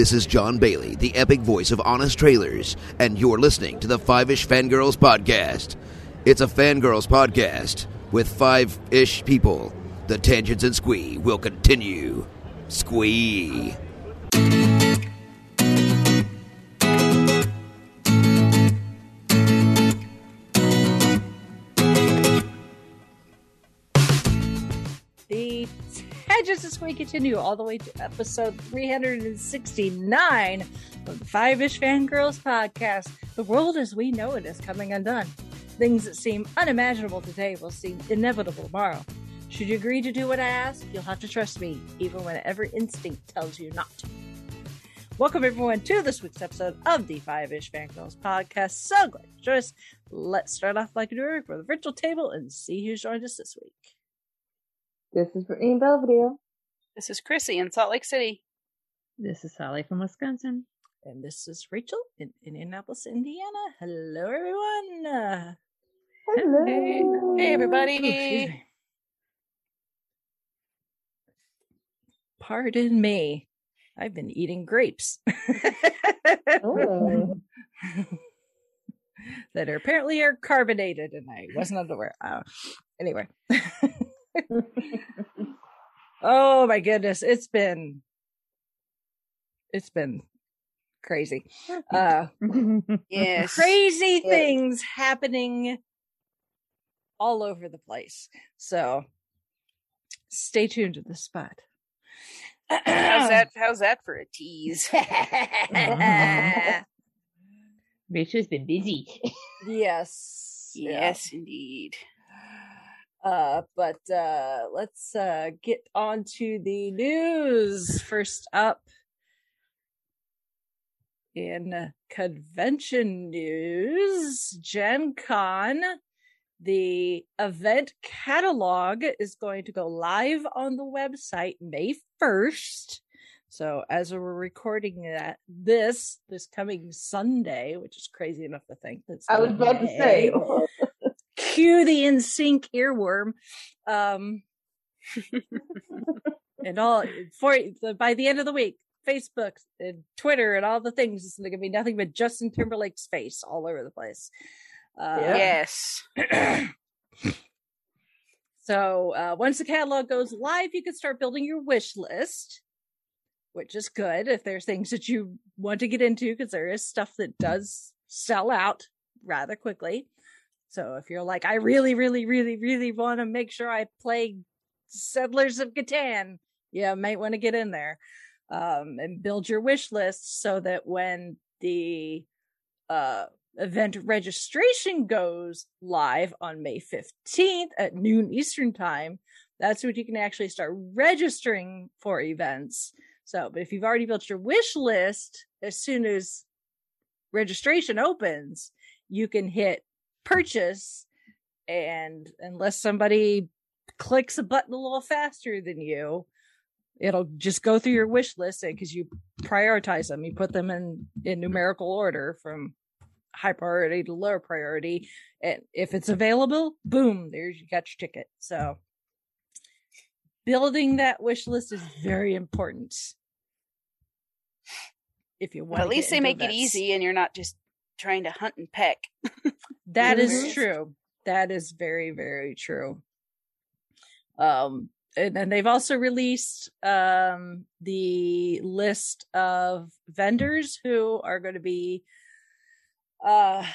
This is Jon Bailey, the epic voice of Honest Trailers, and you're listening to the Five Ish Fangirls Podcast. It's a fangirls podcast with five ish people. The tangents and squee will continue. Squee. Squee continue all the way to episode 369 of the Five Ish Fangirls podcast. The world as we know it is coming undone. Things that seem unimaginable today will seem inevitable tomorrow. Should you agree to do what I ask, you'll have to trust me, even when every instinct tells you not to. Welcome, everyone, to this week's episode of the Five Ish Fangirls podcast. So glad you joined us. Let's start off like we do for the virtual table and see who's joined us this week. This is Brittany Belvedere. This is Chrissy in Salt Lake City. This is Sally from Wisconsin. And this is Rachel in Indianapolis, Indiana. Hello, everyone. Hello. Hey, hey oh, excuse everybody. me. Pardon me. I've been eating grapes Oh. that are apparently are carbonated, and I wasn't aware. Uh, anyway. oh my goodness, it's been it's been crazy. Uh Yes. crazy Yes. things happening all over the place. So stay tuned to the spot. how's that how's that for a tease? Rachel's been busy. yes. yeah. yes, indeed. Uh, but uh, let's uh, get on to the news. First up, in convention news, Gen Con, the event catalog is going to go live on the website May 1st. So as we're recording that this this coming Sunday, which is crazy enough to think that's I was about to say. cue the NSYNC earworm. Um, and all for by the end of the week, Facebook and Twitter and all the things is going to be nothing but Justin Timberlake's face all over the place. Uh, Yes. So uh, once the catalog goes live, you can start building your wish list, which is good if there's things that you want to get into because there is stuff that does sell out rather quickly. So if you're like, I really, really, really, really want to make sure I play Settlers of Catan, yeah, might want to get in there um, and build your wish list so that when the uh, event registration goes live on May 15th at noon Eastern time, that's when you can actually start registering for events. So, but if you've already built your wish list, as soon as registration opens, you can hit purchase. And unless somebody clicks a button a little faster than you, it'll just go through your wish list because you prioritize them. You put them in, in numerical order from high priority to low priority. And if it's available, boom, there's you got your ticket. So building that wish list is very important. If you want, at least they make it easy and you're not just trying to hunt and peck. That is true. That is very, very true. Um, and then they've also released um the list of vendors who are going to be uh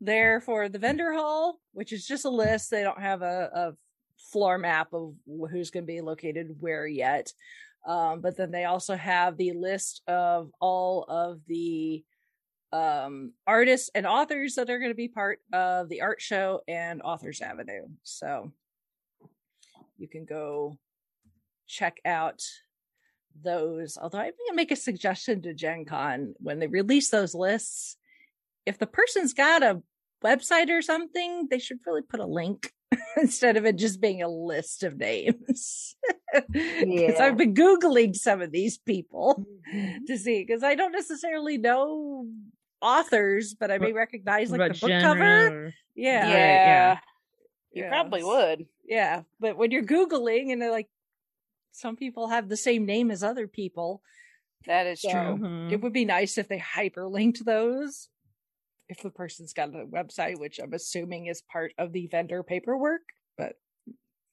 there for the vendor hall, which is just a list. They don't have a, a floor map of who's going to be located where yet. Um, but then they also have the list of all of the um artists and authors that are going to be part of the art show and authors avenue. So you can go check out those although i'm going to make a suggestion to gen con when they release those lists if the person's got a website or something they should really put a link instead of it just being a list of names. Because Yeah. i've been googling some of these people to see because I don't necessarily know authors, but I may recognize like the book genre cover. or- Yeah. Yeah. Right, yeah. You Yeah, probably would. Yeah. But when you're Googling and they're like, some people have the same name as other people, That is So- true. Mhm. It would be nice if they hyperlinked those. If the person's got a website, which I'm assuming is part of the vendor paperwork, but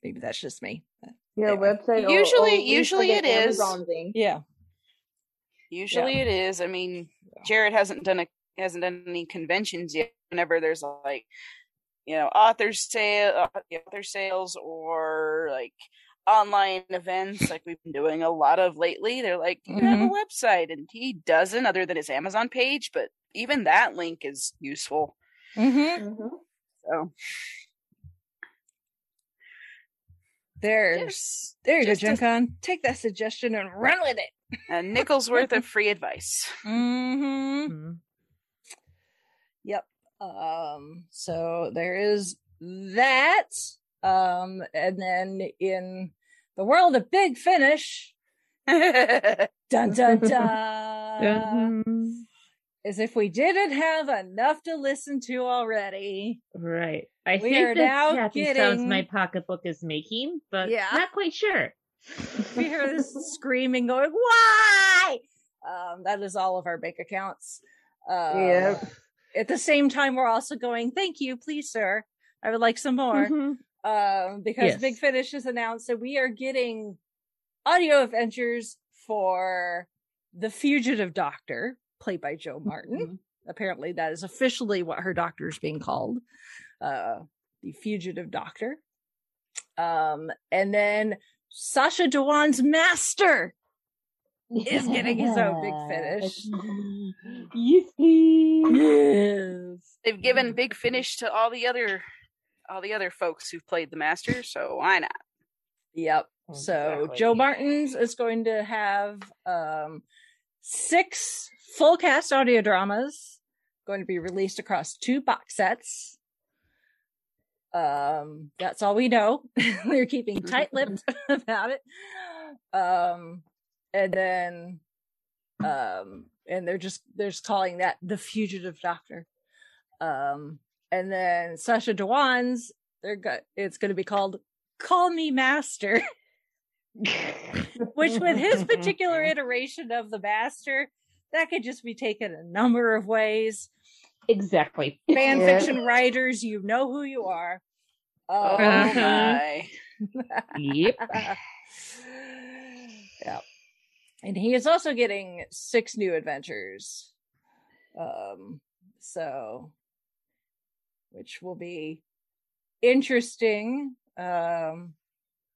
maybe that's just me. Yeah, Anyway. website. Usually- or at least usually like an it is. Amazon thing. Yeah. Usually it is. I mean, Jared hasn't done a hasn't done any conventions yet. Whenever there's like, you know, author sale, uh, author sales, or like online events, like we've been doing a lot of lately. They're like, you have a website, and he doesn't, other than his Amazon page. But even that link is useful. Mm-hmm. Mhm. So There's just there you go, just a- Gen Con. Take that suggestion and run with it. a nickel's worth of free advice. Mm-hmm. Mhm. Um, so there is that. Um, and then in the world of Big Finish, dun dun dun, Mhm. as if we didn't have enough to listen to already. Right. I We think are now happy sounds my pocketbook is making, but Yeah. not quite sure. We hear this screaming going, why? Um, that is all of our bank accounts. Um, Yep. At the same time, we're also going, thank you, please, sir. I would like some more. Mhm. um, because Yes. Big Finish has announced that we are getting audio adventures for the Fugitive Doctor, played by Jo Martin. Mhm. Apparently, that is officially what her doctor is being called, uh, the Fugitive Doctor. Um, and then Sacha Dhawan's Master is getting his own Big Finish. Yes. Yes. They've given big finish to all the other all the other folks who've played the master, so why not? Yep. So Jo Martin's is going to have um six full cast audio dramas going to be released across two box sets. Um that's all we know. They're keeping tight-lipped about it. Um and then um and they're just they're just calling that the fugitive doctor. Um and then Sacha Dhawan's they're go- it's going to be called Call Me Master. which with his particular iteration of the master that could just be taken a number of ways exactly. fan Yeah. fiction writers you know who you are Oh um, my. Yep. and he is also getting six new adventures. Um so which will be interesting. Um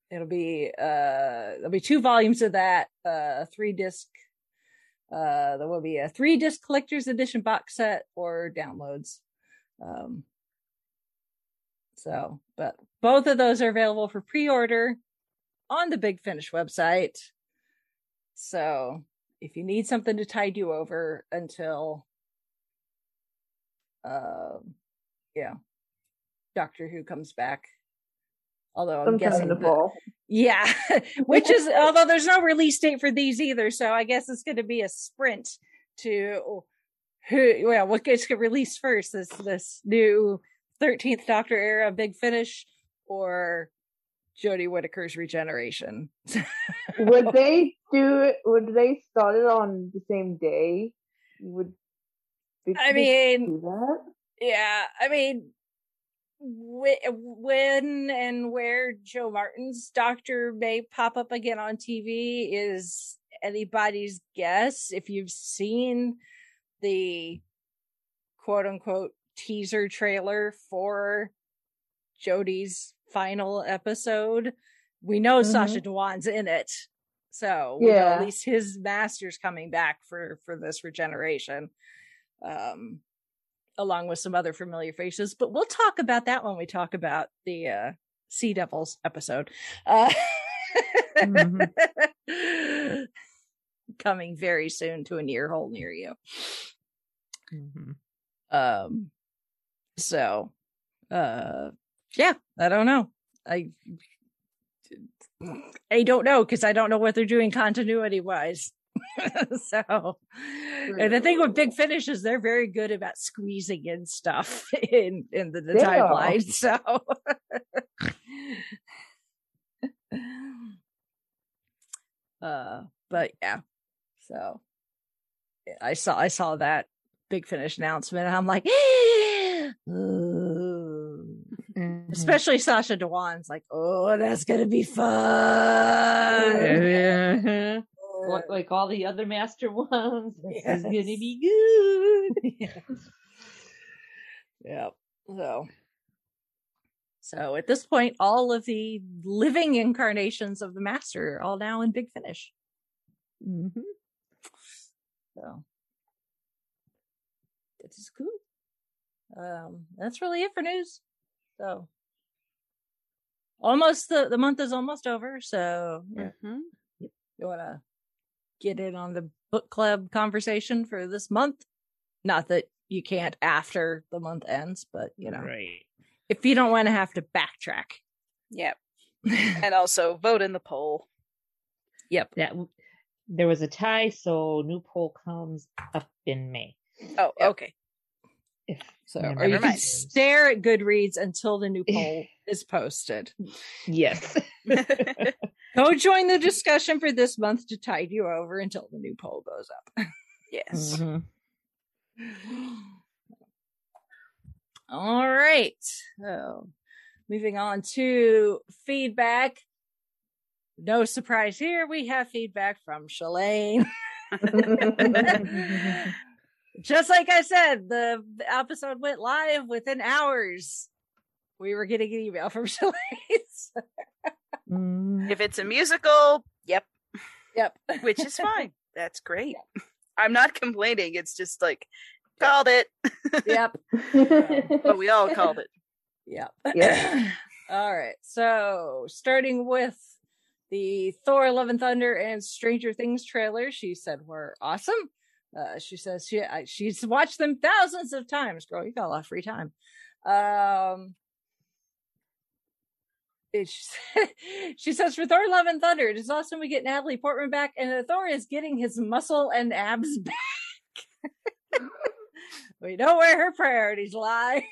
it'll be uh there'll be two volumes of that uh three disc uh there will be a three disc collector's edition box set or downloads. Um so but both of those are available for pre-order on the big finish website so if you need something to tide you over until um yeah doctor who comes back although i'm Sometime guessing the fall. yeah, which is although there's no release date for these either, so I guess it's going to be a sprint to who. Well, what gets released first? This this new Thirteenth Doctor era Big Finish or Jodie Whittaker's Regeneration? would they do it? Would they start it on the same day? Would I mean, yeah, I mean, wh- when and where Jo Martin's Doctor may pop up again on TV is anybody's guess. If you've seen the quote unquote teaser trailer for Jodie's final episode, we know Mhm. Sacha Dhawan's in it. So Yeah. at least his master's coming back for for this regeneration. Um along with some other familiar faces, but we'll talk about that when we talk about the uh Sea Devils episode. Uh coming very soon to a near hole near you. Mhm. Um so uh yeah, I don't know. I I don't know because I don't know what they're doing continuity wise. so and the thing with big finish is they're very good about squeezing in stuff in in the, the timeline. So uh but yeah. So I saw I saw that big finish announcement and I'm like. Mhm. especially Sacha Dhawan's like, oh, that's gonna be fun. Like- like all the other master ones. This is gonna be good. Yep. So, so at this point, all of the living incarnations of the master are all now in Big Finish. Mhm. So this is cool. Um, that's really it for news. So almost the the month is almost over. So yeah, Mhm. you want to get in on the book club conversation for this month? Not that you can't after the month ends, but you know, Right. if you don't want to have to backtrack. Yep. And also vote in the poll. yep. That there was a tie, so new poll comes up in May. Oh, Yep. okay. If So, or you can stare at Goodreads until the new poll is posted. yes. Go join the discussion for this month to tide you over until the new poll goes up. yes. Mhm. All right. So, moving on to feedback. No surprise here. We have feedback from Shalane. Just like I said, the the episode went live within hours. We were getting an email from Shalane. Mm. If it's a musical, yep, yep. which is fine. That's great. I'm not complaining. It's just like called it, Yep. but we all called it. Yep. Yep. All right. So, starting with the Thor: Love and Thunder and Stranger Things trailer, she said were awesome. Uh, she says she I, she's watched them thousands of times. Girl, you got a lot of free time. Um, it- she, she says for Thor: Love and Thunder, it is awesome we get Natalie Portman back, and uh, Thor is getting his muscle and abs back. we know where her priorities lie.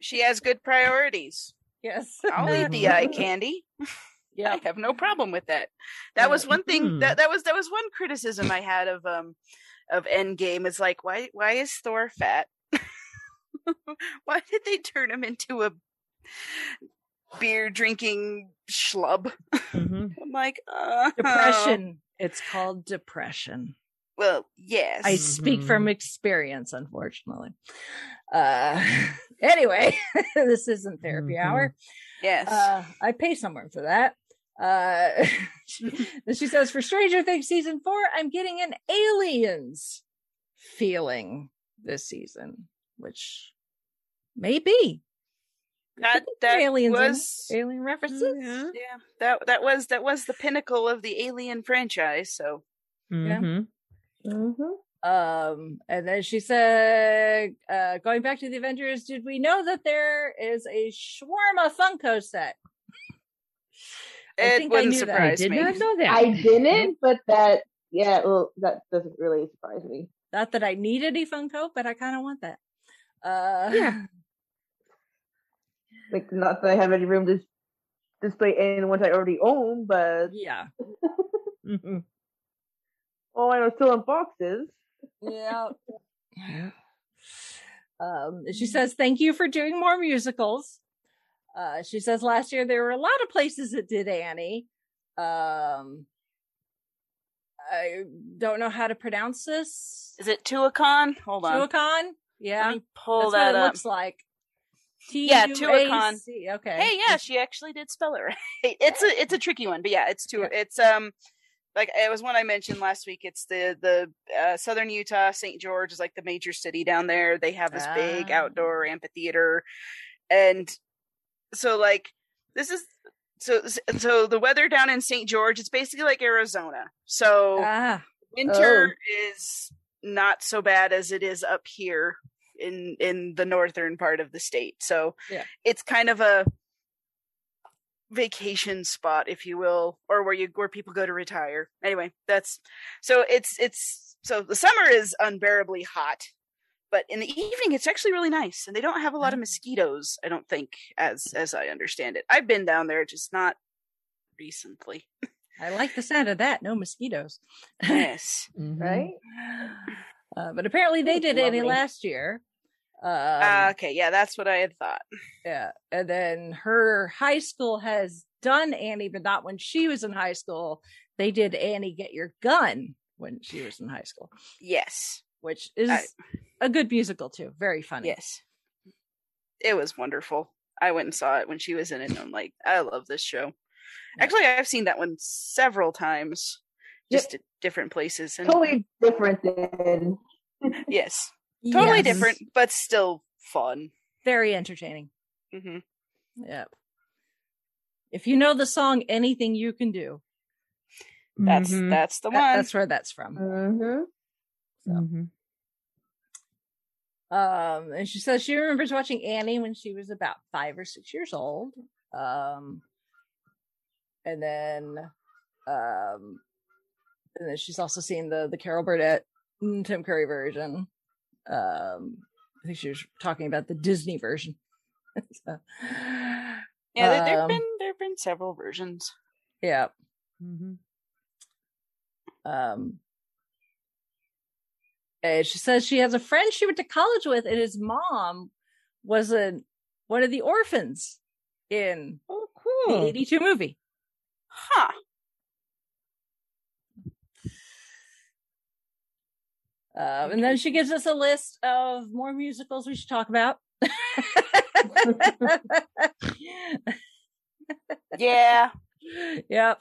She has good priorities. Yes. I'll eat the eye candy. Yeah. I have no problem with that. That was one thing Hmm. that that was that was one criticism I had of um of Endgame. Is like why why is Thor fat? why did they turn him into a beer drinking schlub? Mhm. I'm like uh, Depression. It's called depression. Well, yes. I speak from experience, unfortunately. Uh, anyway, this isn't therapy Mhm. hour. yes. Uh, I pay someone for that. Uh, she, she says for Stranger Things season four, I'm getting an aliens feeling this season, which may be that that aliens was alien references. Mhm. yeah that that was that was the pinnacle of the Alien franchise. So Yeah. Mhm. Mhm. Um, and then she said, uh, going back to the Avengers, did we know that there is a shawarma Funko set? I it think I wouldn't knew that. I did me. not know that. I didn't, but that yeah, well, that doesn't really surprise me. Not that I need any Funko, but I kind of want that. Uh, Yeah. Like, not that I have any room to display any ones I already own, but yeah, oh, and I know still in boxes. yeah. Um, she says, thank you for doing more musicals. Uh, she says last year there were a lot of places that did Annie. Um, I don't know how to pronounce this. Is it Tuacahn? Hold on. Tuacahn? Yeah. Let me pull That's that what it up. looks like. Yeah, T-U-A-C. Tuacahn. Okay. Hey, yeah, she actually did spell it right. It's a it's a tricky one, but yeah, it's two. It's um, like it was one I mentioned last week. It's the the uh, southern Utah, St. George is like the major city down there. They have this big Ah. outdoor amphitheater, and so like this is so so the weather down in St. George. It's basically like Arizona. So Ah, winter is not so bad as it is up here in in the northern part of the state so Yeah. it's kind of a vacation spot if you will or where you where people go to retire anyway that's so it's it's so the summer is unbearably hot but in the evening it's actually really nice and they don't have a lot of mosquitoes i don't think as as i understand it i've been down there just not recently I like the sound of that. No mosquitoes. Yes. Mhm. right? Uh, but apparently they did Annie lovely. last year. Um, Uh, okay, yeah, that's what I had thought. yeah. And then her high school has done Annie, but not when she was in high school. They did Annie Get Your Gun when she was in high school, Yes. Which is I- a good musical too. Very funny. Yes. It was wonderful. I went and saw it when she was in it, and I'm like, I love this show. Yeah. Actually, I've seen that one several times, just at different places. And Totally different than yes, totally Yes. different, but still fun. Very entertaining. hmm Yep. If you know the song "Anything You Can Do," That's Mhm. that's the that- one. that's where that's from. Hmm Mhm. Um, and she says she remembers watching Annie when she was about five or six years old. Um, and then, um, and then she's also seen the the Carol Burnett and Tim Curry version. Um, I think she was talking about the Disney version. So, yeah, there, there've um, been there've been several versions. yeah. Mhm. Um, and she says she has a friend she went to college with, and his mom was a one of the orphans in Oh, the '82 movie. Huh. Um, and then she gives us a list of more musicals we should talk about. Yeah. yep.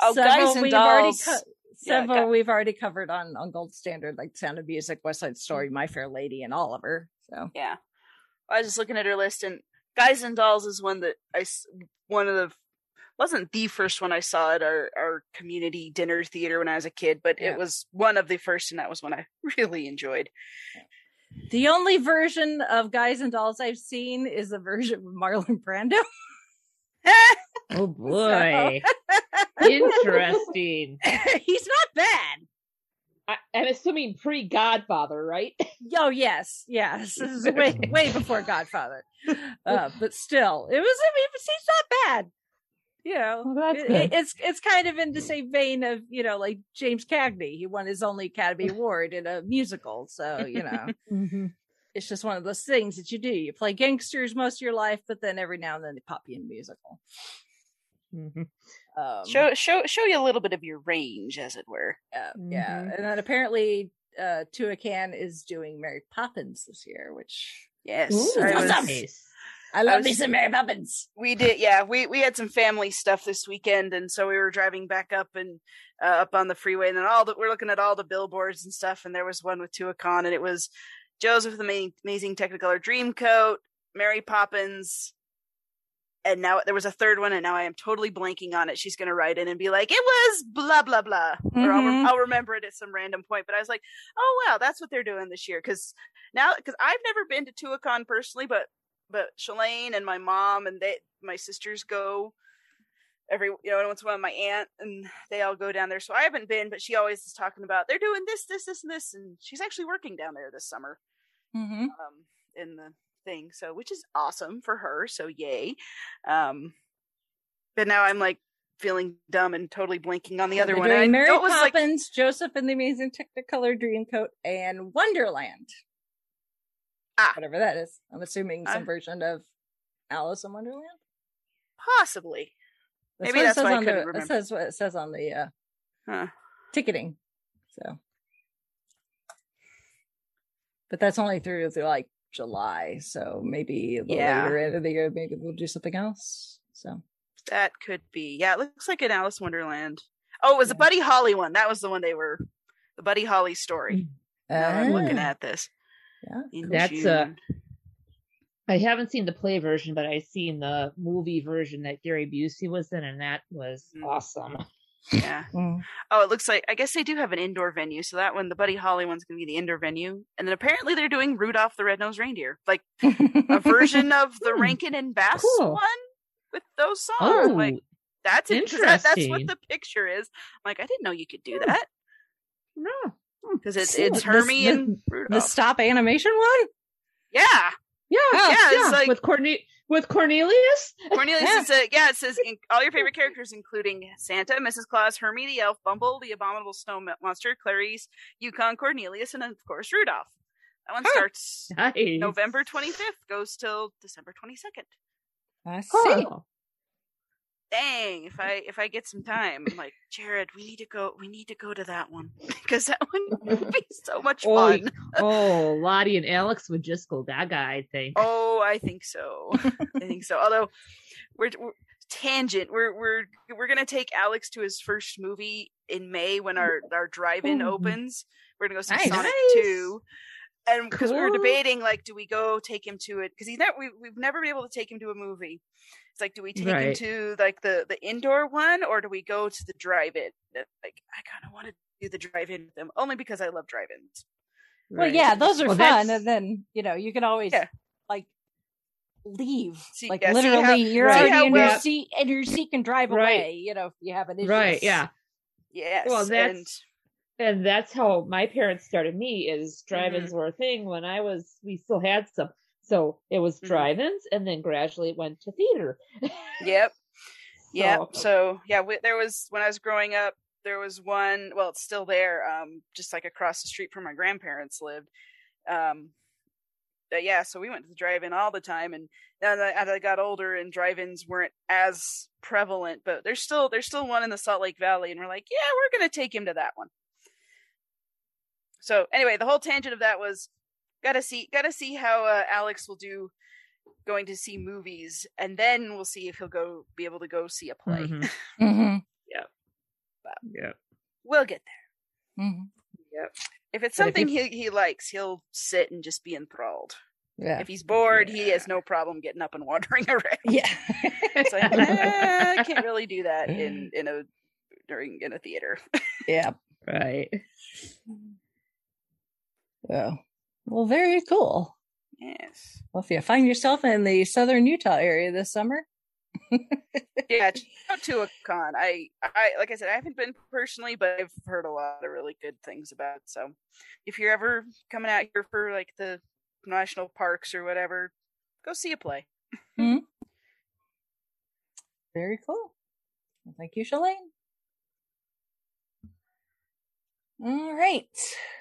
Oh, Several Guys and Dolls. co- Yeah, several Gu- we've already covered on on Gold Standard, like Sound of Music, West Side Story, mm-hmm. My Fair Lady, and Oliver. So Yeah. I was just looking at her list, and Guys and Dolls is one that I one of the wasn't the first one I saw at our our community dinner theater when I was a kid, but Yeah. it was one of the first, and that was one I really enjoyed. the only version of Guys and Dolls I've seen is the version with Marlon Brando. Oh boy. Interesting. He's not bad. I, I'm assuming pre Godfather, right? Oh yes, yes. This is way way before Godfather, uh, but still, it was. I mean, he's not bad. You know, Well, it- it- it's it's kind of in the same vein of you know, like James Cagney. He won his only Academy Award in a musical, so you know, Mm-hmm. It's just one of those things that you do. You play gangsters most of your life, but then every now and then they pop you in a musical. Mm-hmm. Um, show show show you a little bit of your range, as it were. Yeah, yeah. Mhm. And then apparently uh Tuacahn is doing Mary Poppins this year, which Yes, Ooh, I was- awesome. I love love me me some some Mary Poppins. we did yeah we we had some family stuff this weekend and so we were driving back up and uh, up on the freeway and then all the we're looking at all the billboards and stuff and there was one with Tuacahn and it was Joseph the Ma- Amazing Technicolor Dreamcoat, Mary Poppins, and now there was a third one and now I am totally blanking on it. She's gonna write in and be like, it was blah blah blah, or I'll, Mhm. I'll remember it at some random point. But I was like, oh wow, that's what they're doing this year because now because I've never been to Tuacahn personally, but but Shalane and my mom and they my sisters go every you know once in a while my aunt and they all go down there so i haven't been but she always is talking about they're doing this this this and this and she's actually working down there this summer Mm-hmm. um in the thing so which is awesome for her so yay um but now i'm like feeling dumb and totally blinking on the other one Mary it like Poppins, Joseph and the Amazing Technicolor Dreamcoat, and Wonderland. Ah. Whatever that is. I'm assuming some Uh. version of Alice in Wonderland. possibly That's Maybe what it that's says why I on couldn't the, remember. It says what it says on the uh, huh. ticketing. So, but that's only through through like July. So maybe a little Yeah. later into the year, maybe we'll do something else. So that could be yeah it looks like an alice wonderland oh it was the Yeah. buddy holly one that was the one they were the buddy holly story now i'm looking Ah, at this Yeah. in That's, uh, June. I haven't seen the play version, but I've seen the movie version that Gary Busey was in, and that was Mm. awesome. yeah Mm. Oh, it looks like I guess they do have an indoor venue, so that one, the Buddy Holly one's gonna be the indoor venue, and then apparently they're doing Rudolph the Red-Nosed Reindeer, like a version of the Hmm. Rankin and Bass Cool. one with those songs. Oh, like that's interesting. That, that's what the picture is. I'm like I didn't know you could do that no. because it's it's Hermie the- and the stop animation one. yeah, Yeah, Yeah, yeah, it's like- with Corne- with Cornelius. Cornelius Yeah. is a yeah. It says in, all your favorite characters, including Santa, Mrs. Claus, Hermie the Elf, Bumble, the Abominable Snow Monster, Clarice, Yukon, Cornelius, and of course Rudolph. That one Huh. starts Nice. November twenty fifth, goes till December twenty second. I see. Oh. Dang, if I if I get some time, I'm like Jared, we need to go. We need to go to that one because that one would be so much Oh, fun. oh, Lottie and Alex would just go gaga. I think. Oh, I think so. I think so. Although we're, we're tangent, we're we're we're gonna take Alex to his first movie in May when our our drive-in Ooh. opens. We're gonna go see Nice. Sonic Nice. Two. And because we were debating, like, do we go take him to it? Because he's never, we, we've never been able to take him to a movie. It's like, do we take him to like the the indoor one, or do we go to the drive-in? Like, I kind of want to do the drive-in with them, only because I love drive-ins. Well, Right. yeah, those are Well, fun, that's- and then you know you can always Yeah. like leave, See- like yeah, literally, how- you're see already how in well- your seat, and your seat can drive Right. away. You know, if you have an issue. Right. Yeah. Yes. Well, and- And that's how my parents started me. Is drive-ins Mm-hmm. were a thing when I was. We still had some. So it was Mhm. drive-ins, and then gradually it went to theater. Yep. Yep. So- So yeah, we, there was when I was growing up, there was one. Well, it's still there, um, just like across the street from my grandparents lived. Um, but yeah, so we went to the drive-in all the time, and then I- as I got older, and drive-ins weren't as prevalent, but there's still there's still one in the Salt Lake Valley, and we're like, yeah, we're gonna take him to that one. So anyway, the whole tangent of that was gotta see gotta see how uh, Alex will do going to see movies, and then we'll see if he'll go be able to go see a play. Mhm. hmm Yeah. We'll get there. hmm If it's But if something he he likes, he'll sit and just be enthralled. Yeah. If he's bored, he has no problem getting up and wandering around. Yeah. It's like eh, I can't really do that in in a during in a theater. yeah. Right. Yeah. Well, very cool. yes. Well, if you find yourself in the southern Utah area this summer, Yeah, check out to a con. I I like I said, I haven't been personally, but I've heard a lot of really good things about it. So if you're ever coming out here for like the national parks or whatever, go see a play. Hmm. very cool. Well, thank you, Shalane. All right.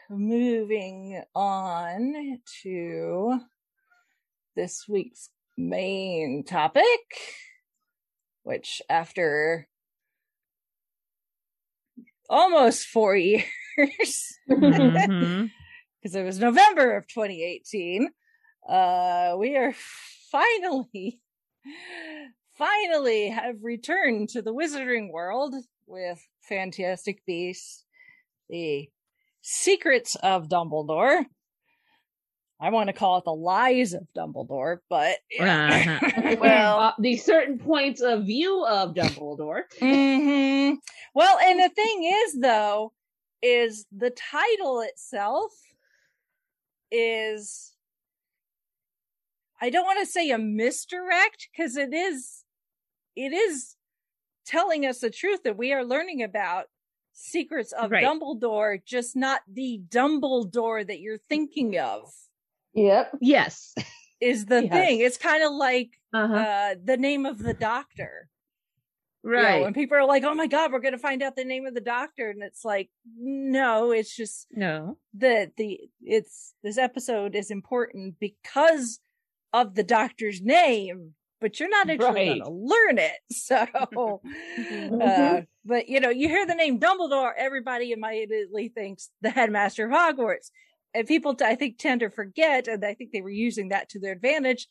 Moving on to this week's main topic, which after almost four years, because it was November of 2018. Uh, we are finally, finally have returned to the Wizarding World with Fantastic Beasts, the Secrets of Dumbledore. I want to call it the Lies of Dumbledore, but Uh-huh. Well- Uh, the certain points of view of Dumbledore. hmm Well, and the thing is, though, is the title itself is I don't want to say a misdirect because it is it is telling us the truth that we are learning about secrets of Right. Dumbledore, just not the Dumbledore that you're thinking of. Yep. Yes. Is the Yes. thing. It's kind of like Uh-huh. uh the name of the doctor. You know, right. and people are like, "Oh my god, we're going to find out the name of the doctor," and it's like, no, it's just no. the the it's this episode is important because of the doctor's name, but you're not actually Right. going to learn it. So, uh, but you know, you hear the name Dumbledore, everybody immediately thinks the headmaster of Hogwarts, and people I think tend to forget, and I think they were using that to their advantage,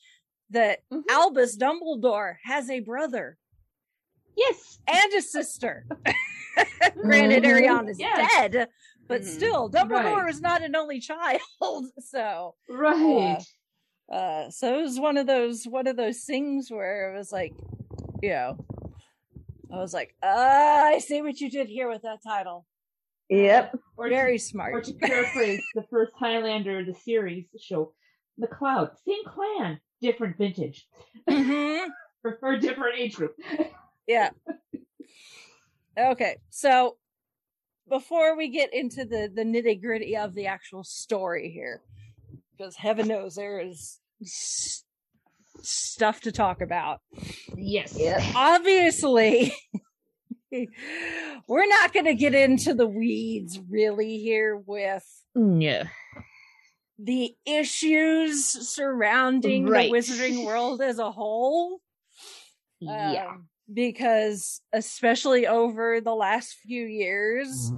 that Mhm. Albus Dumbledore has a brother Yes. and a sister. Granted, Mhm. Ariana is Yes. dead, but Mhm. still, Dumbledore Right. is not an only child. So, Right. uh, so it was one of those one of those things where it was like, you know, I was like, uh, I see what you did here with that title. Yep. or Very to, or smart. to paraphrase the first Highlander the series show, the Cloud, same clan, different vintage, Mhm. or, or different age group. Yeah. Okay, so before we get into the the nitty gritty of the actual story here, because heaven knows there is s- stuff to talk about. Yes. Yep. Obviously, we're not going to get into the weeds really here with No. the issues surrounding Right. the wizarding world as a whole. Yeah. Um, because especially over the last few years,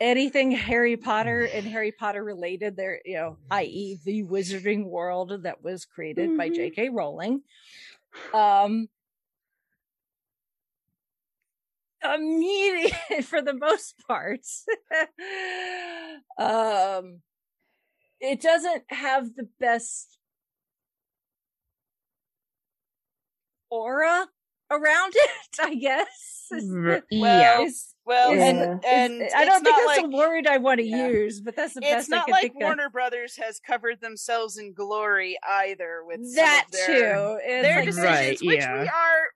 anything Harry Potter and Harry Potter related, there, you know, i.e., the wizarding world that was created by Mhm. J.K. Rowling, um, immediate for the most part, um, it doesn't have the best aura around it, I guess. Well, yeah. Is- Well, is- and Yeah. and is- I don't it's think not that's like, a word I want to Yeah. use, but that's the It's best I not can like think Warner Brothers has covered themselves in glory either with of. some That of their, too. It's their like- decisions, Right, which we are,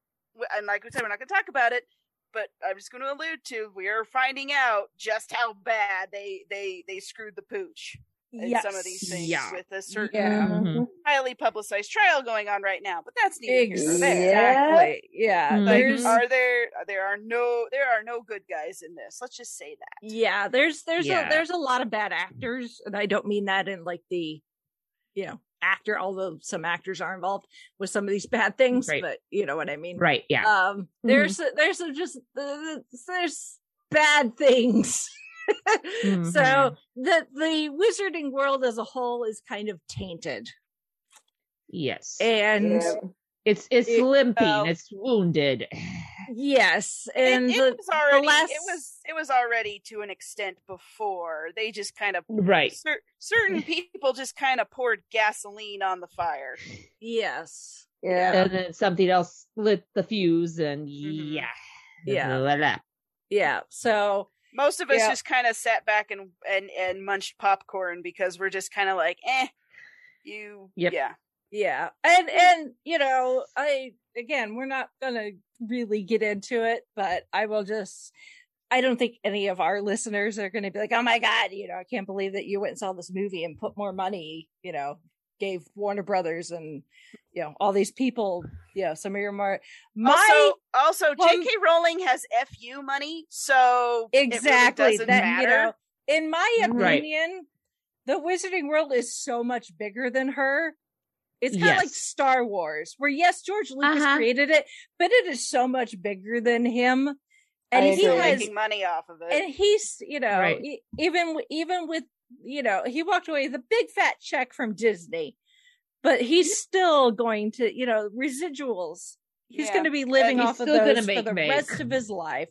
and like we said, we're not going to talk about it, but I'm just going to allude to we are finding out just how bad they they they screwed the pooch in some of these Yes. things Yeah. with a certain Yeah. Mhm. highly publicized trial going on right now. But that's neither here there. Exactly. Yeah. Mhm. Like, There's are there there are no there are no good guys in this. Let's just say that. yeah, there's there's Yeah. a there's a lot of bad actors, and I don't mean that in like the you know actor, although some actors are involved with some of these bad things, Right. but you know what I mean. Right. Yeah. Um, there's there's just uh, there's bad things. Mhm. So the the wizarding world as a whole is kind of tainted, yes. and Yeah. it's it's it- limping. well- it's wounded. yes, and it, the, was already last- it was it was already to an extent before. They just kind of Right. cer- certain people just kind of poured gasoline on the fire. yes, Yeah. And then something else lit the fuse, and Mhm. yeah. Yeah. La, la, la. yeah. So Most of us Yeah. just kind of sat back and and and munched popcorn because we're just kind of like, eh, you, Yep. yeah, yeah and and you know i again we're not gonna really get into it but i will just i don't think any of our listeners are gonna be like oh my god you know i can't believe that you went and saw this movie and put more money you know gave warner brothers and you know all these people Yeah, some of your more my also, also, Well, J.K. Rowling has fu money, so exactly it really doesn't that matter. you know in my Right. opinion the wizarding world is so much bigger than her it's kind of like star wars where yes george lucas Uh-huh. created it but it is so much bigger than him and I he Still agree. has making money off of it. and he's you know Right. e- even even with you know he walked away with a big fat check from disney but he's still going to you know residuals. He's Yeah. going to be living off of those for the bank. rest of his life.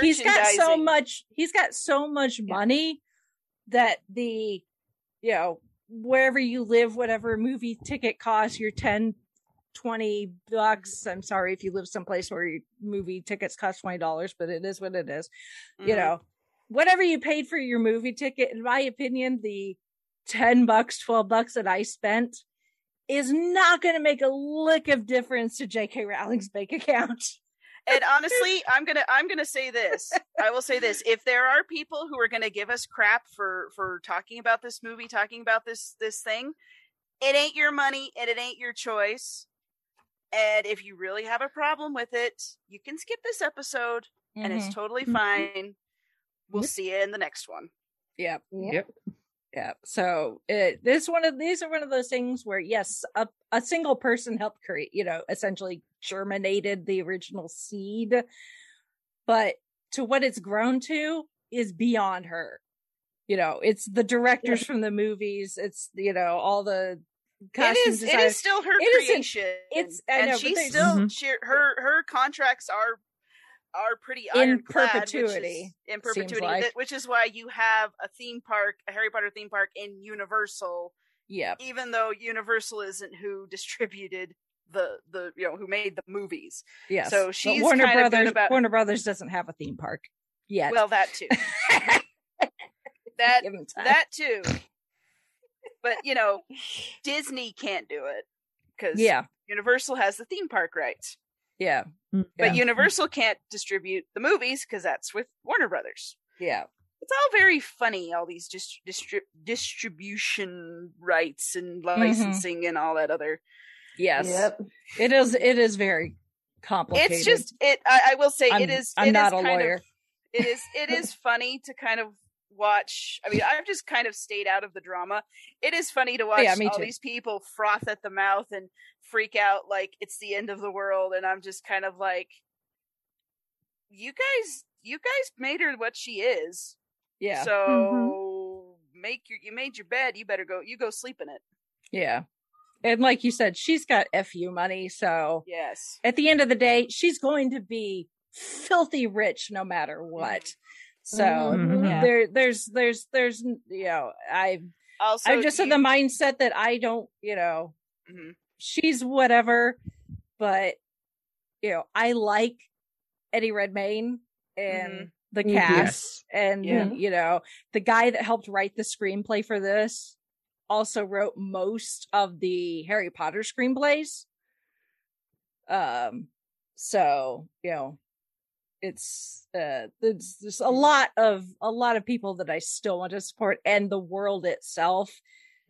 He's got so much he's got so much money that the you know wherever you live whatever movie ticket costs your 10 20 bucks. I'm sorry if you live someplace where your movie tickets cost 20 dollars but it is what it is you Mhm. know whatever you paid for your movie ticket in my opinion the 10 bucks 12 bucks that i spent is not going to make a lick of difference to jk rowling's bank account. And honestly i'm gonna i'm gonna say this. I will say this. If there are people who are gonna give us crap for for talking about this movie talking about this this thing it ain't your money and it ain't your choice. And if you really have a problem with it you can skip this episode and Mhm. it's totally Mhm. fine we'll see you in the next one yep Yep. Yeah. So it this one of these are one of those things where yes, a a single person helped create, you know, essentially germinated the original seed, but to what it's grown to is beyond her. You know, it's the directors from the movies, it's you know, all the it costume is it designers. is still her It isn't- creation it's- I and know, she's there's- still Mhm. she, her her contracts are are pretty In which is- perpetuity, in perpetuity like. that- which is why you have a theme park a harry potter theme park in universal yeah. even though universal isn't who distributed the the you know who made the movies Yeah. So But she's Warner kind of Brothers about- Warner Brothers doesn't have a theme park yet. well that too that Give 'em time. that too but you know disney can't do it because yeah. universal has the theme park rights Yeah. Mm, but Yeah. universal can't distribute the movies because that's with warner brothers Yeah. it's all very funny. All these just distri- distribution rights and Mm-hmm. licensing and all that other. Yes. Yep. It is it is very complicated. It's just it. I, I will say I'm, it is. I'm it not is a kind lawyer. Of, it is. It is funny to kind of watch. I mean, I've just kind of stayed out of the drama. It is funny to watch yeah, all too. these people froth at the mouth and freak out like it's the end of the world, and I'm just kind of like, you guys, you guys made her what she is. yeah. So mm-hmm. make your you made your bed. You better go. You go sleep in it. yeah. And like you said, she's got FU money, so Yes. at the end of the day, she's going to be filthy rich no matter what. Mm-hmm. So Mhm. Yeah. there there's there's there's you know, I Also, I'm just in you- the mindset that I don't, you know, Mhm. she's whatever, but you know, I like Eddie Redmayne and the Mhm. cast, and Yeah. you know, the guy that helped write the screenplay for this also wrote most of the Harry Potter screenplays. Um, so you know, it's uh, there's, there's a mm. lot of a lot of people that I still want to support, and the world itself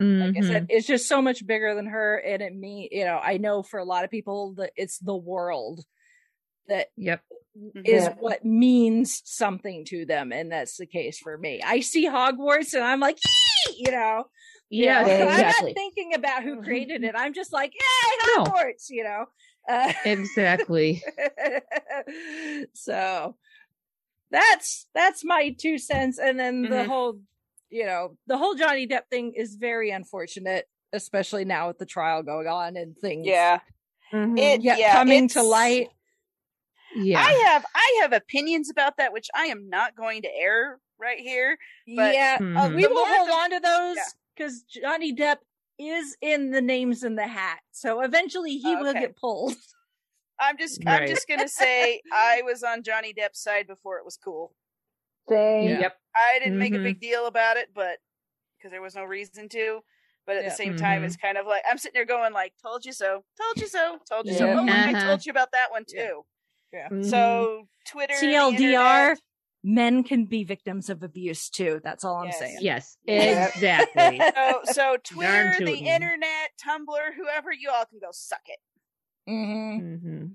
like I said, mm-hmm. it's just so much bigger than her. And it mean, you know, I know for a lot of people that it's the world that Yep. is Yeah. what means something to them, and that's the case for me. I see Hogwarts, and I'm like, "Yee!" you know, you Yeah, know? Yeah, I'm not thinking about who created mm-hmm. it. I'm just like, yay, No. Hogwarts, you know. Uh, Exactly. so that's that's my two cents and then the Mhm. whole you know the whole johnny depp thing is very unfortunate especially now with the trial going on and things Yeah. Mhm. It yeah, yeah, coming to light Yeah. I have I have opinions about that, which I am not going to air right here. But- yeah uh, Mhm. we will hold the- on to those yeah. because johnny depp is in the names in the hat so eventually he Oh, will get pulled I'm just I'm just gonna say I was on Johnny Depp's side before it was cool. Same. Yeah. Yep. I didn't make a big deal about it, but because there was no reason to. But at Yeah. the same time, Mhm. it's kind of like I'm sitting there going like, "Told you so, told you so, told you so." Oh, I Uh-huh. told you about that one too. Yeah. Mhm. So Twitter, the tldr internet- men can be victims of abuse too that's all i'm Yes. saying yes, exactly. So so Twitter, the tootin'. internet, Tumblr, whoever you all can go suck it. hmm hmm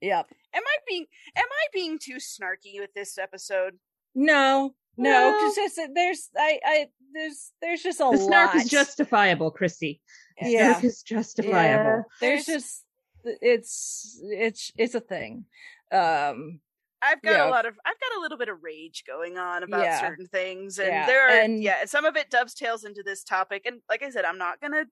yep Am I being am I being too snarky with this episode? No, no, No. because just there's I I there's there's just a The snark lot. is justifiable, Christy. The Yeah. snark is justifiable. there's just it's it's it's a thing. Um I've got Yeah. a lot of I've got a little bit of rage going on about Yeah. certain things and Yeah, there are and- yeah, some of it dovetails into this topic and like I said I'm not going to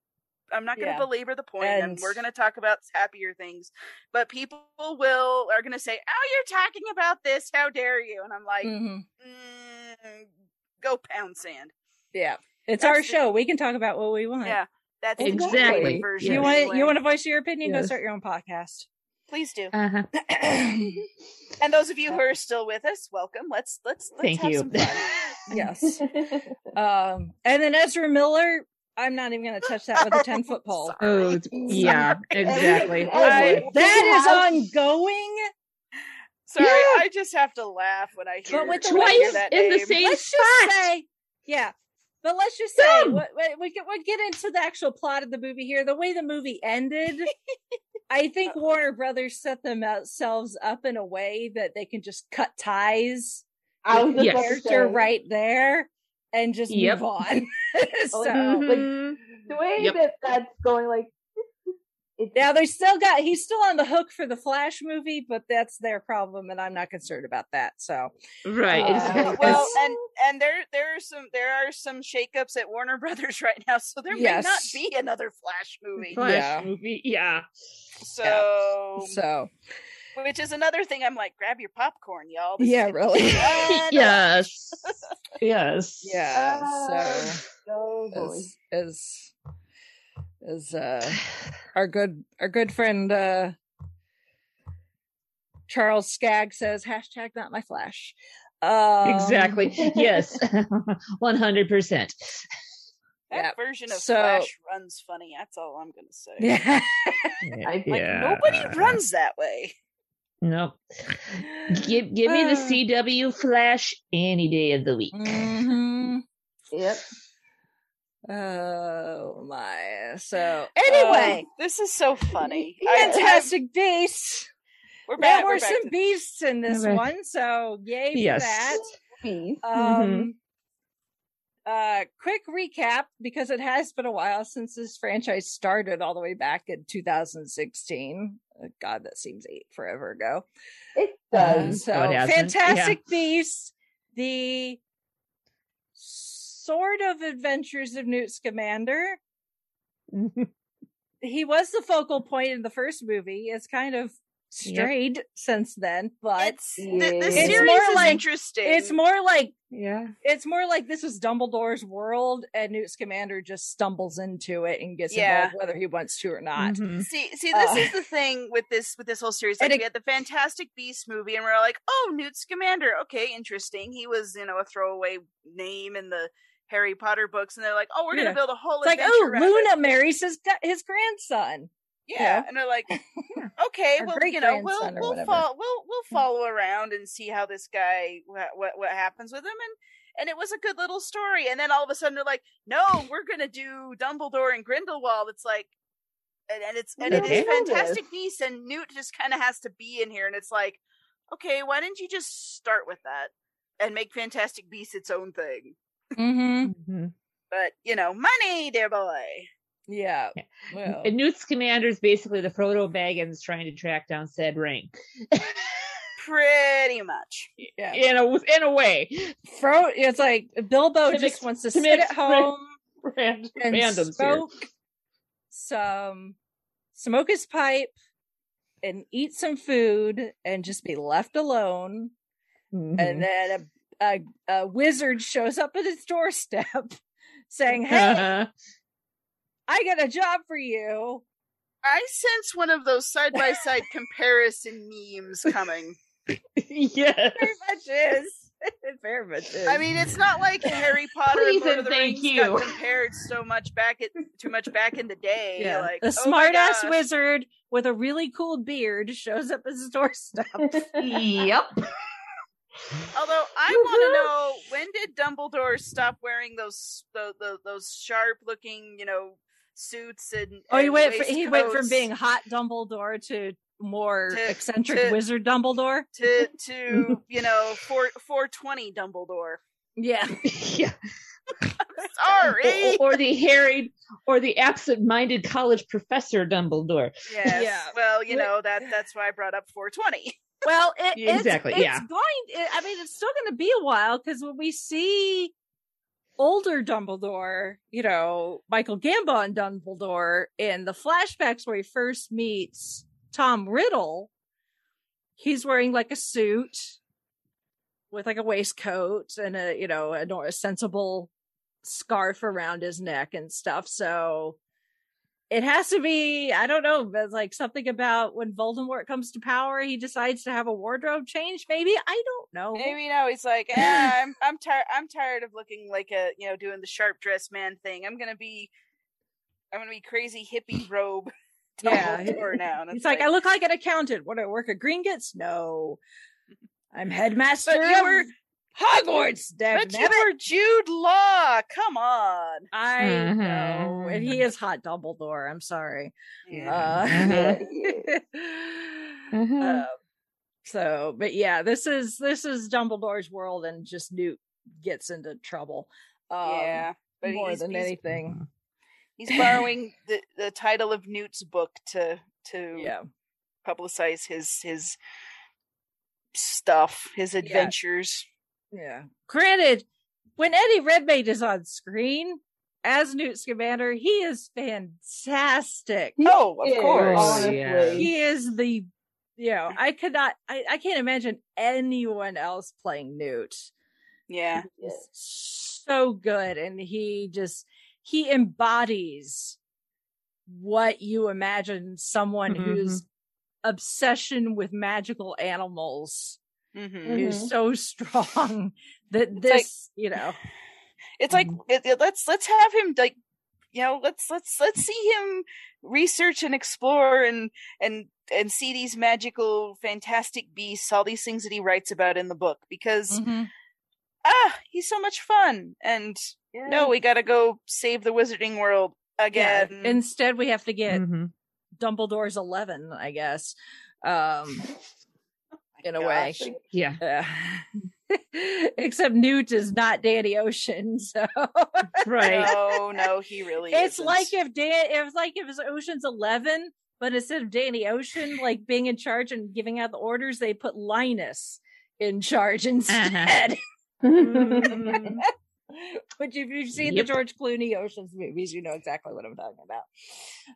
I'm not going to belabor the point and, And- we're going to talk about happier things. But people will are going to say, "Oh, you're talking about this. How dare you?" And I'm like, mm-hmm. mm, "Go pound sand." yeah. It's That's our the- show. We can talk about what we want. Yeah. That's Exactly. great You want you want to voice your opinion? Go start your own podcast. Please do. Uh-huh. And those of you who are still with us, welcome. Let's let's let's Thank have you. some fun. yes. Um and then Ezra Miller, I'm not even gonna touch that with a ten foot pole. oh, it's- yeah, exactly. Oh, I- That is ongoing. Sorry, Yeah. I just have to laugh when I hear, But with the I Twice that in the name. same let's spot. just say, yeah. But let's just say Dumb. what, what- we get we get into the actual plot of the movie here. The way the movie ended, I think Warner Brothers set themselves up in a way that they can just cut ties I was with the just about to character right there and just Yep. move on. so Mhm. the way Yep. that that's going, like, it's now they still got he's still on the hook for the Flash movie, but that's their problem, and I'm not concerned about that. So Right. Uh, well, and and there there are some there are some shakeups at Warner Brothers right now, so there Yes. may not be another Flash movie. Flash Yeah. movie. Yeah. So, so which is another thing. I'm like, grab your popcorn, y'all. This yeah, really. fun. yes. Yes. Yeah. uh, So oh boy. as as as uh our good our good friend uh Charles Skagg says hashtag not my flash. Um, Exactly. Yes. One hundred percent. That Yeah. version of So- Flash runs funny. That's all I'm gonna say. Yeah. Yeah. Like nobody runs that way. Nope. Give give me the CW Flash any day of the week. Mhm. Yep. Oh my. So anyway, Oh, this is so funny. Fantastic Beasts. we're There back. were we're back some beasts in this Okay. one, so yay for Yes. that. Peace. Um, uh, quick recap because it has been a while since this franchise started, all the way back in 2016. Uh, God, that seems eight forever ago. It Uh, does. so, Oh, it hasn't? Fantastic Beasts, the sort of adventures of Newt Scamander. He was the focal point in the first movie. It's kind of strayed since then, but It's the, the Yeah. It's series more is like- interesting. it's more like yeah. it's more like this was Dumbledore's world, and Newt Scamander just stumbles into it and gets Yeah. involved whether he wants to or not. Mhm. See, see, this Uh, is the thing with this with this whole series. Like, and it- we had the Fantastic Beast movie, and we're like, "Oh, Newt Scamander. Okay, interesting. He was, you know, a throwaway name in the Harry Potter books." And they're like, "Oh, we're Yeah. gonna build a whole It's like, oh, around it." Luna marries his his grandson. Yeah, Yeah. and they're like, "Okay, well, you know, we'll we'll follow we'll we'll follow around and see how this guy what what, what happens with him." And and it was a good little story. And then all of a sudden they're like, "No, we're gonna do Dumbledore and Grindelwald." It's like. And, and it's and it is fantastic beasts and Newt just kind of has to be in here and it's like okay why didn't you just start with that and make fantastic beasts its own thing Mm-hmm. Mhm. but you know money dear boy Yeah. Yeah. Well, And Newt Scamander is basically the Frodo Baggins trying to track down said ring. pretty much yeah. In a in a way. Fro, it's like Bilbo To just mix- wants to, to sit at home Rand- and randoms here. smoke some, smoke his pipe, and eat some food, and just be left alone. Mhm. And then a, a a wizard shows up at his doorstep, saying, "Hey, Uh-huh. I got a job for you." i sense one of those side by side comparison memes coming yes. Very much is. It very much is. i mean it's not like harry potter Please and Lord of and the thank Rings you. got compared so much back at too much back in the day yeah, like a oh my smart ass wizard with a really cool beard shows up at his doorstep. yep. Although I want to know when did Dumbledore stop wearing those those, those sharp looking, you know, suits and Oh, he went. For, he went from being hot Dumbledore to more To- eccentric to- wizard Dumbledore. to to you know four four twenty Dumbledore. Yeah, yeah. Sorry. Or, or the harried or the absent-minded college professor Dumbledore. Yes. Yeah. Well, you know that that's why I brought up four twenty. Well, it, it's, exactly, It's yeah. going. It, I mean, it's still going to be a while because when we see older Dumbledore, you know, Michael Gambon Dumbledore in the flashbacks where he first meets Tom Riddle, he's wearing like a suit with like a waistcoat and a you know a, a sensible scarf around his neck and stuff. So it has to be i don't know but like something about when voldemort comes to power he decides to have a wardrobe change maybe i don't know Maybe no, he's like, eh, I'm I'm tired. I'm tired of looking like a you know doing the sharp dress man thing. I'm gonna be, I'm gonna be crazy hippie robe. Yeah. Now. And he's it's like, i look like an accountant what do i work at gringotts no i'm headmaster But you were- hogwarts damn But you nabbit. were Jude Law. Come on. i know and he Mhm. is hot dumbledore i'm sorry Yeah. uh, Yeah, yeah. Mhm. Uh, so but yeah this is this is dumbledore's world and just newt gets into trouble um, yeah. But more he's, than he's, anything he's borrowing the, the title of Newt's book to to yeah publicize his his stuff, his adventures. yeah granted when eddie redmayne is on screen as newt scamander he is fantastic He Oh, of is, course. Honestly. Yeah. he is the you know i could not I, I can't imagine anyone else playing newt Yeah. is so good and he just he embodies what you imagine someone Mhm. whose obsession with magical animals hmm is so strong that It's this like- you know It's like it, it- let's let's have him like you know let's let's let's see him research and explore and and and see these magical fantastic beasts all these things that he writes about in the book because Mhm. ah he's so much fun and no we gotta go save the wizarding world Yeah. again Instead, we have to get Mhm. Dumbledore's eleven, I guess. Um, in a way. Gosh. Yeah. Uh, except Newt is not Danny Ocean, so Right. no no he really it's isn't. like if Dan, it was like if it was Ocean's Eleven, but instead of Danny Ocean like being in charge and giving out the orders, they put Linus in charge instead. Mhm. Which, if you've seen Yep. the George Clooney Ocean's movies, you know exactly what I'm talking about.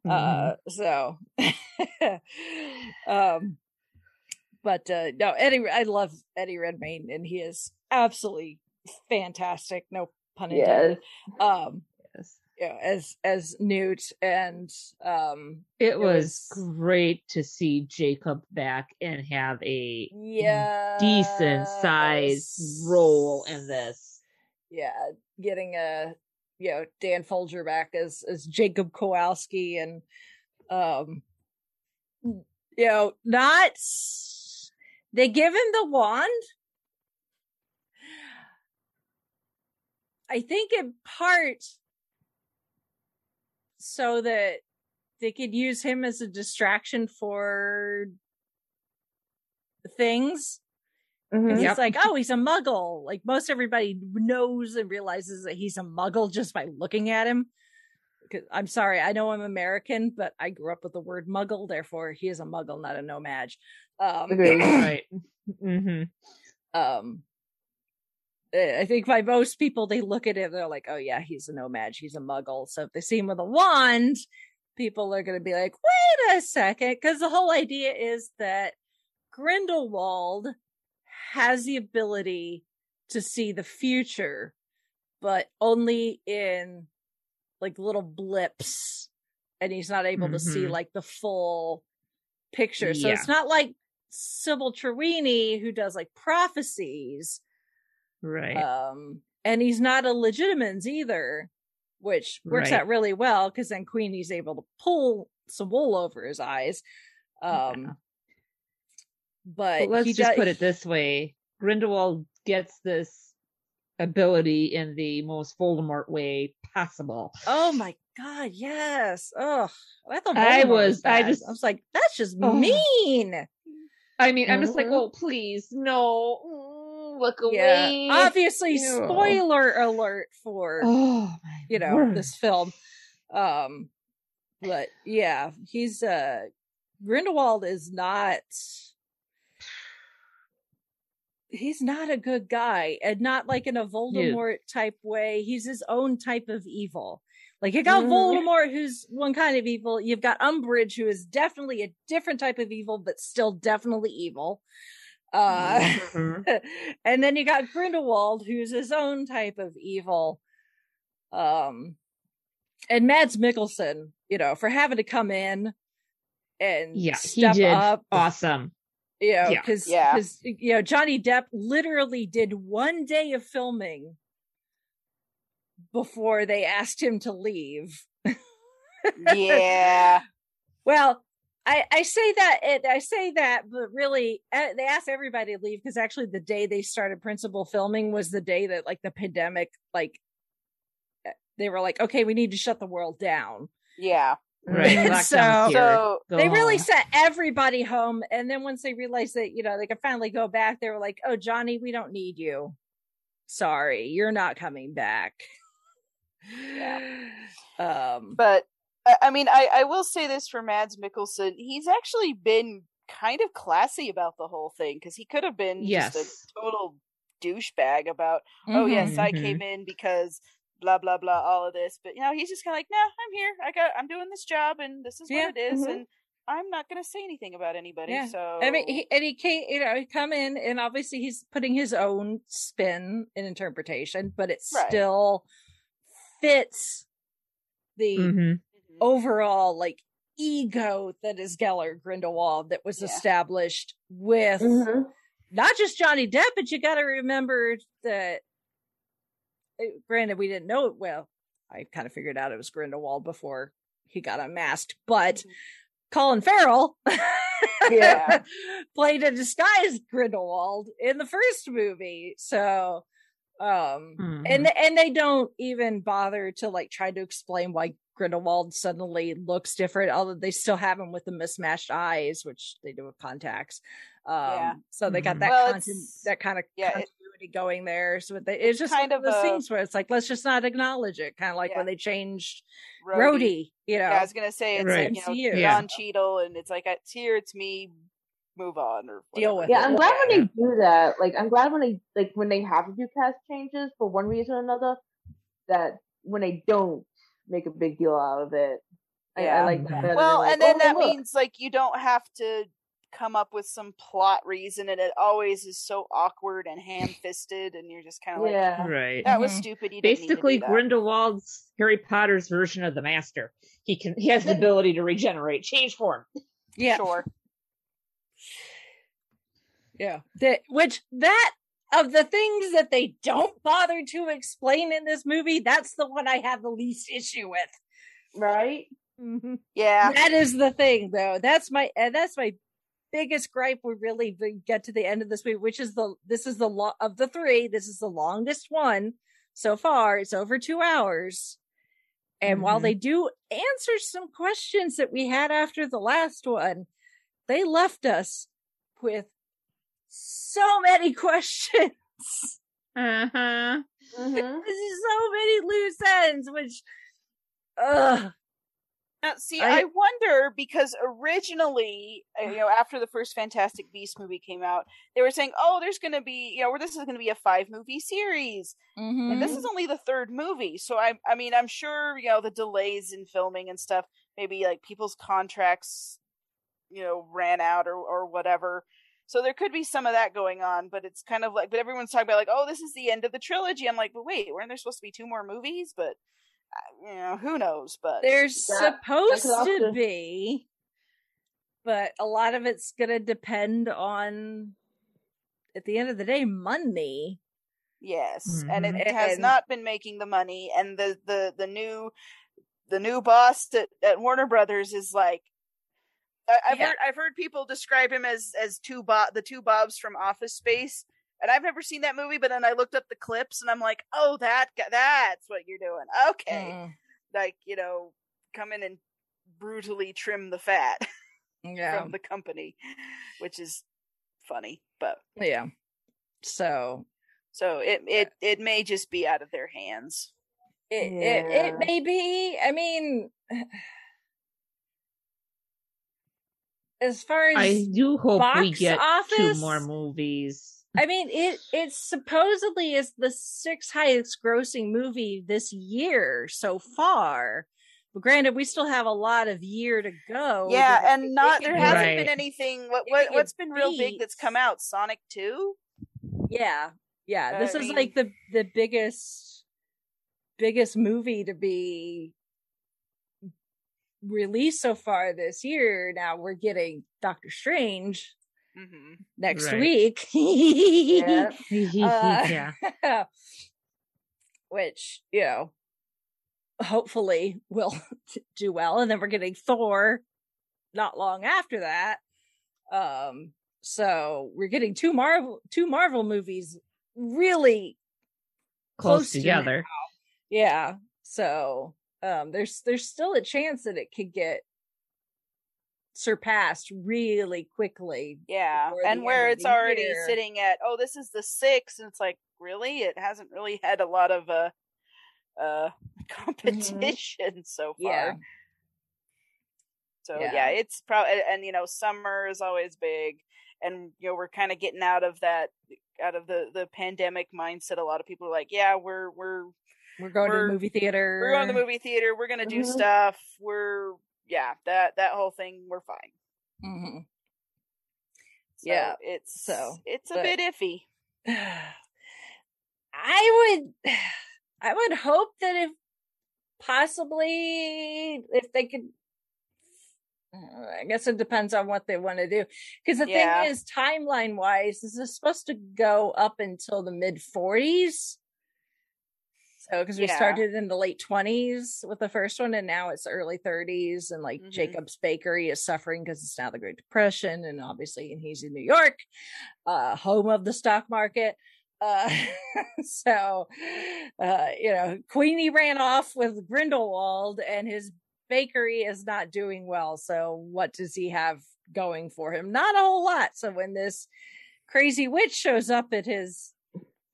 Mhm. Uh, so, um, but uh, no, Eddie, I love Eddie Redmayne, and he is absolutely fantastic. No pun intended. yes. Um, Yes. you know, as as Newt and um, It was was- great to see Jacob back and have a yeah, decent sized role in this. yeah, getting a you know Dan Fogler back as as Jacob Kowalski and um you know not they give him the wand. I think in part so that they could use him as a distraction for things Mhm. Because Yep. like, oh, he's a muggle. Like most everybody knows and realizes that he's a muggle just by looking at him. 'Cause- I'm sorry, I know I'm American, but I grew up with the word muggle, therefore he is a muggle, not a No-Maj. Um, Agreed. Right. hmm um, I think by most people, they look at it, they're like, oh yeah, he's a No-Maj, he's a muggle. So if they see him with a wand, people are going to be like, wait a second, because the whole idea is that Grindelwald has the ability to see the future, but only in like little blips, and he's not able to see Mhm. like the full picture. So Yeah. it's not like Sybil Trelawney who does like prophecies, Right. um, and he's not a Legilimens either, which works Right. out really well because then Queenie's able to pull some wool over his eyes. Um, Yeah. but, But let's he just does- put it this way: Grindelwald gets this ability in the most Voldemort way possible. Oh my god, yes. Oh, I thought I was- I just- I was like, that's just Oh. mean. I mean, I'm just like, oh, please, no, Mm, look Yeah. away. Obviously, Ew. spoiler alert for oh my, you know word. this film. Um but yeah, he's uh Grindelwald is not he's not a good guy and not like in a Voldemort type way. He's his own type of evil. Like you got Mhm. Voldemort who's one kind of evil. You've got Umbridge who is definitely a different type of evil, but still definitely evil. Uh Mhm. and then you got Grindelwald, who's his own type of evil. Um, and Mads Mikkelsen, you know, for having to come in and yeah, he step did up, awesome. You know, yeah. because Yeah. you know Johnny Depp literally did one day of filming before they asked him to leave. yeah Well, I, I say that it, I say that, but really, uh, they asked everybody to leave because actually, the day they started principal filming was the day that like the pandemic, like uh, they were like, okay, we need to shut the world down. yeah Right, so- so they really home. sent everybody home, and then once they realized that you know they could finally go back, they were like, oh, Johnny, we don't need you. Sorry, you're not coming back. Um, but I I mean, I, I will say this for Mads Mikkelsen, he's actually been kind of classy about the whole thing because he could have been yes, just a total douchebag about, oh mhm. yes, I Mhm. came in because blah blah blah, all of this, but you know, he's just kind of like, nah, I'm here, I got, I'm doing this job, and this is Yeah, what it is, mhm. and I'm not gonna say anything about anybody. Yeah. So I mean, he, and he came, you know, he come in, and obviously he's putting his own spin and interpretation, but it Right. still fits the hmm Mhm. overall like ego that is Gellert Grindelwald that was Yeah. established with Mhm. not just Johnny Depp, but you got to remember that. Granted, we didn't know it well. I kind of figured out it was Grindelwald before he got unmasked, but Colin Farrell Yeah. played a disguised Grindelwald in the first movie. So um Mhm. and and they don't even bother to like try to explain why Grindelwald suddenly looks different, although they still have him with the mismatched eyes, which they do with contacts. Um Yeah. so they got Mhm. that Well, content, that kind of yeah, it- continuity going there. So they, it's just kind of of those a- things where it's like let's just not acknowledge it, kind of like Yeah. when they changed Rhodey. Rhodey, you know. Yeah, I was gonna say it's Right. like you know MCU. Yeah. Cheadle, and it's like it's here, it's me. Move on or Deal with Yeah, it. I'm glad when they do that. Like, I'm glad when they like when they have to do cast changes for one reason or another. That when they don't make a big deal out of it. I, I like that. better Well, like, and then "Oh, that look." means like you don't have to come up with some plot reason, and it always is so awkward and ham-fisted, and you're just kind of like, yeah, Right. that was Mhm. stupid. You didn't need to Basically, do that. Grindelwald's Harry Potter's version of the Master. He can he has the ability to regenerate, change form. yeah, Sure. Yeah. That which that of the things that they don't bother to explain in this movie, that's the one I have the least issue with. right. Yeah. That is the thing though. That's my and that's my biggest gripe we really we get to the end of this week, which is the this is the lo- of the three, this is the longest one so far. It's over 2 hours. And while Mhm. they do answer some questions that we had after the last one, they left us with so many questions. Uh huh. hmm so many loose ends, which, ugh. Now, see, I- I, wonder because originally, uh, you know, after the first Fantastic Beast movie came out, they were saying, "Oh, there's going to be, you know, this is going to be a five movie series." And this is only the third movie, so I, I mean, I'm sure you know the delays in filming and stuff. Maybe like people's contracts, you know, ran out or or whatever. So there could be some of that going on, but it's kind of like, but everyone's talking about like, oh, this is the end of the trilogy. I'm like, but wait, weren't there supposed to be two more movies? But you know, who knows? But There's That- supposed to be, but a lot of it's going to depend on, at the end of the day, money. Yes, and it, mm-hmm. it has And- not been making the money, and the the the new the new boss at, at Warner Brothers is like. I, I've Yeah. heard I've heard people describe him as as two Bob the two Bobs from Office Space, and I've never seen that movie. But then I looked up the clips, and I'm like, oh, that that's what you're doing. Okay, Mm, like you know, come in and brutally trim the fat yeah. from the company, which is funny, but Yeah. So so it it it may just be out of their hands. it, it, Yeah. it may be, I mean, as far as I do hope we box get two more movies. I mean, it it supposedly is the sixth highest grossing movie this year so far. But granted, we still have a lot of year to go. yeah, it- and it not could there hasn't Right. been anything. What what what's been real big that's come out? Sonic Two. Yeah, yeah. This is like the the biggest biggest movie to be released so far this year. Now we're getting Doctor Strange Mm-hmm. next Right. week. Yeah. yeah. Uh, which you know hopefully will do well and then we're getting thor not long after that um so we're getting two marvel two marvel movies really Close, close to together. yeah so um there's there's still a chance that it could get surpassed really quickly Yeah, and where it's already year. sitting at oh this is the six, and it's like really it hasn't really had a lot of uh uh competition so far. yeah So Yeah. yeah, it's probably and you know summer is always big, and you know we're kind of getting out of that out of the the pandemic mindset. A lot of people are like, yeah, we're we're we're going to We're- the movie theater we're going to the movie theater. We're gonna do Mhm. stuff. We're yeah that that whole thing. We're fine. Mhm. So Yeah, it's so, it's a but- bit iffy. I would, I would hope that if possibly, if they could, I guess it depends on what they want to do. Because the Yeah. thing is, timeline wise, this is supposed to go up until the mid 40s. So, because we Yeah. started in the late 20s with the first one, and now it's early 30s, and like Mhm. Jacob's Bakery is suffering because it's now the Great Depression, and obviously, and he's in New York, uh, home of the stock market. Uh, so, uh, you know, Queenie ran off with Grindelwald, and his bakery is not doing well. So, what does he have going for him? Not a whole lot. So, when this crazy witch shows up at his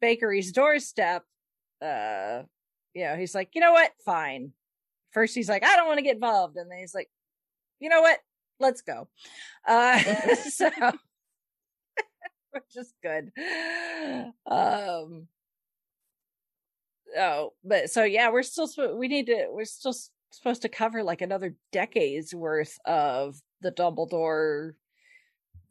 bakery's doorstep, uh, you know, he's like, you know what? Fine. First, he's like, I don't want to get involved. And then he's like, you know what? Let's go. Uh, so, which is good. Um, oh, but so yeah, we're still, we need to, we're still supposed to cover like another decade's worth of the Dumbledore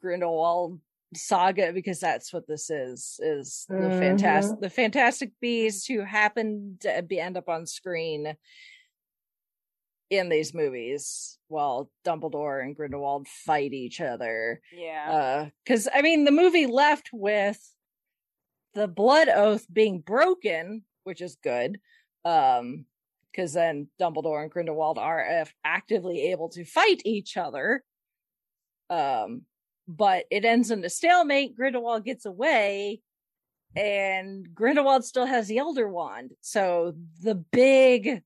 Grindelwald saga because that's what this is is the Mhm. fantastic the fantastic beasts who happen to be end up on screen in these movies while Dumbledore and Grindelwald fight each other Yeah. uh because i mean the movie left with the blood oath being broken which is good um because then dumbledore and grindelwald are actively able to fight each other um but it ends in a stalemate. Grindelwald gets away and grindelwald still has the elder wand. So the big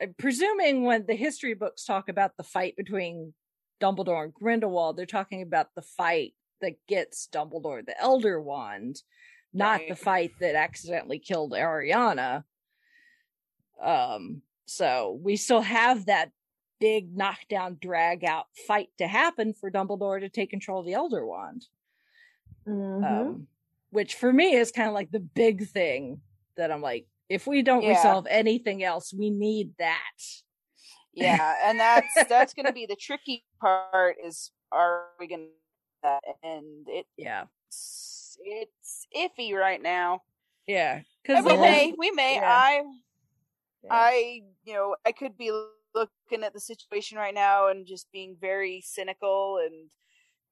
I'm presuming when the history books talk about the fight between Dumbledore and Grindelwald, they're talking about the fight that gets Dumbledore the Elder Wand, not the fight that accidentally killed Ariana. Um, so we still have that big knockdown, drag out fight to happen for Dumbledore to take control of the Elder Wand. Mhm. Um, which for me is kind of like the big thing that I'm like, if we don't Yeah. resolve anything else, we need that. yeah and that's that's going to be the tricky part is are we going to that and it? Yeah. it's it's iffy right now Yeah. Because we may we may yeah. i Yeah. i you know i could be looking at the situation right now and just being very cynical and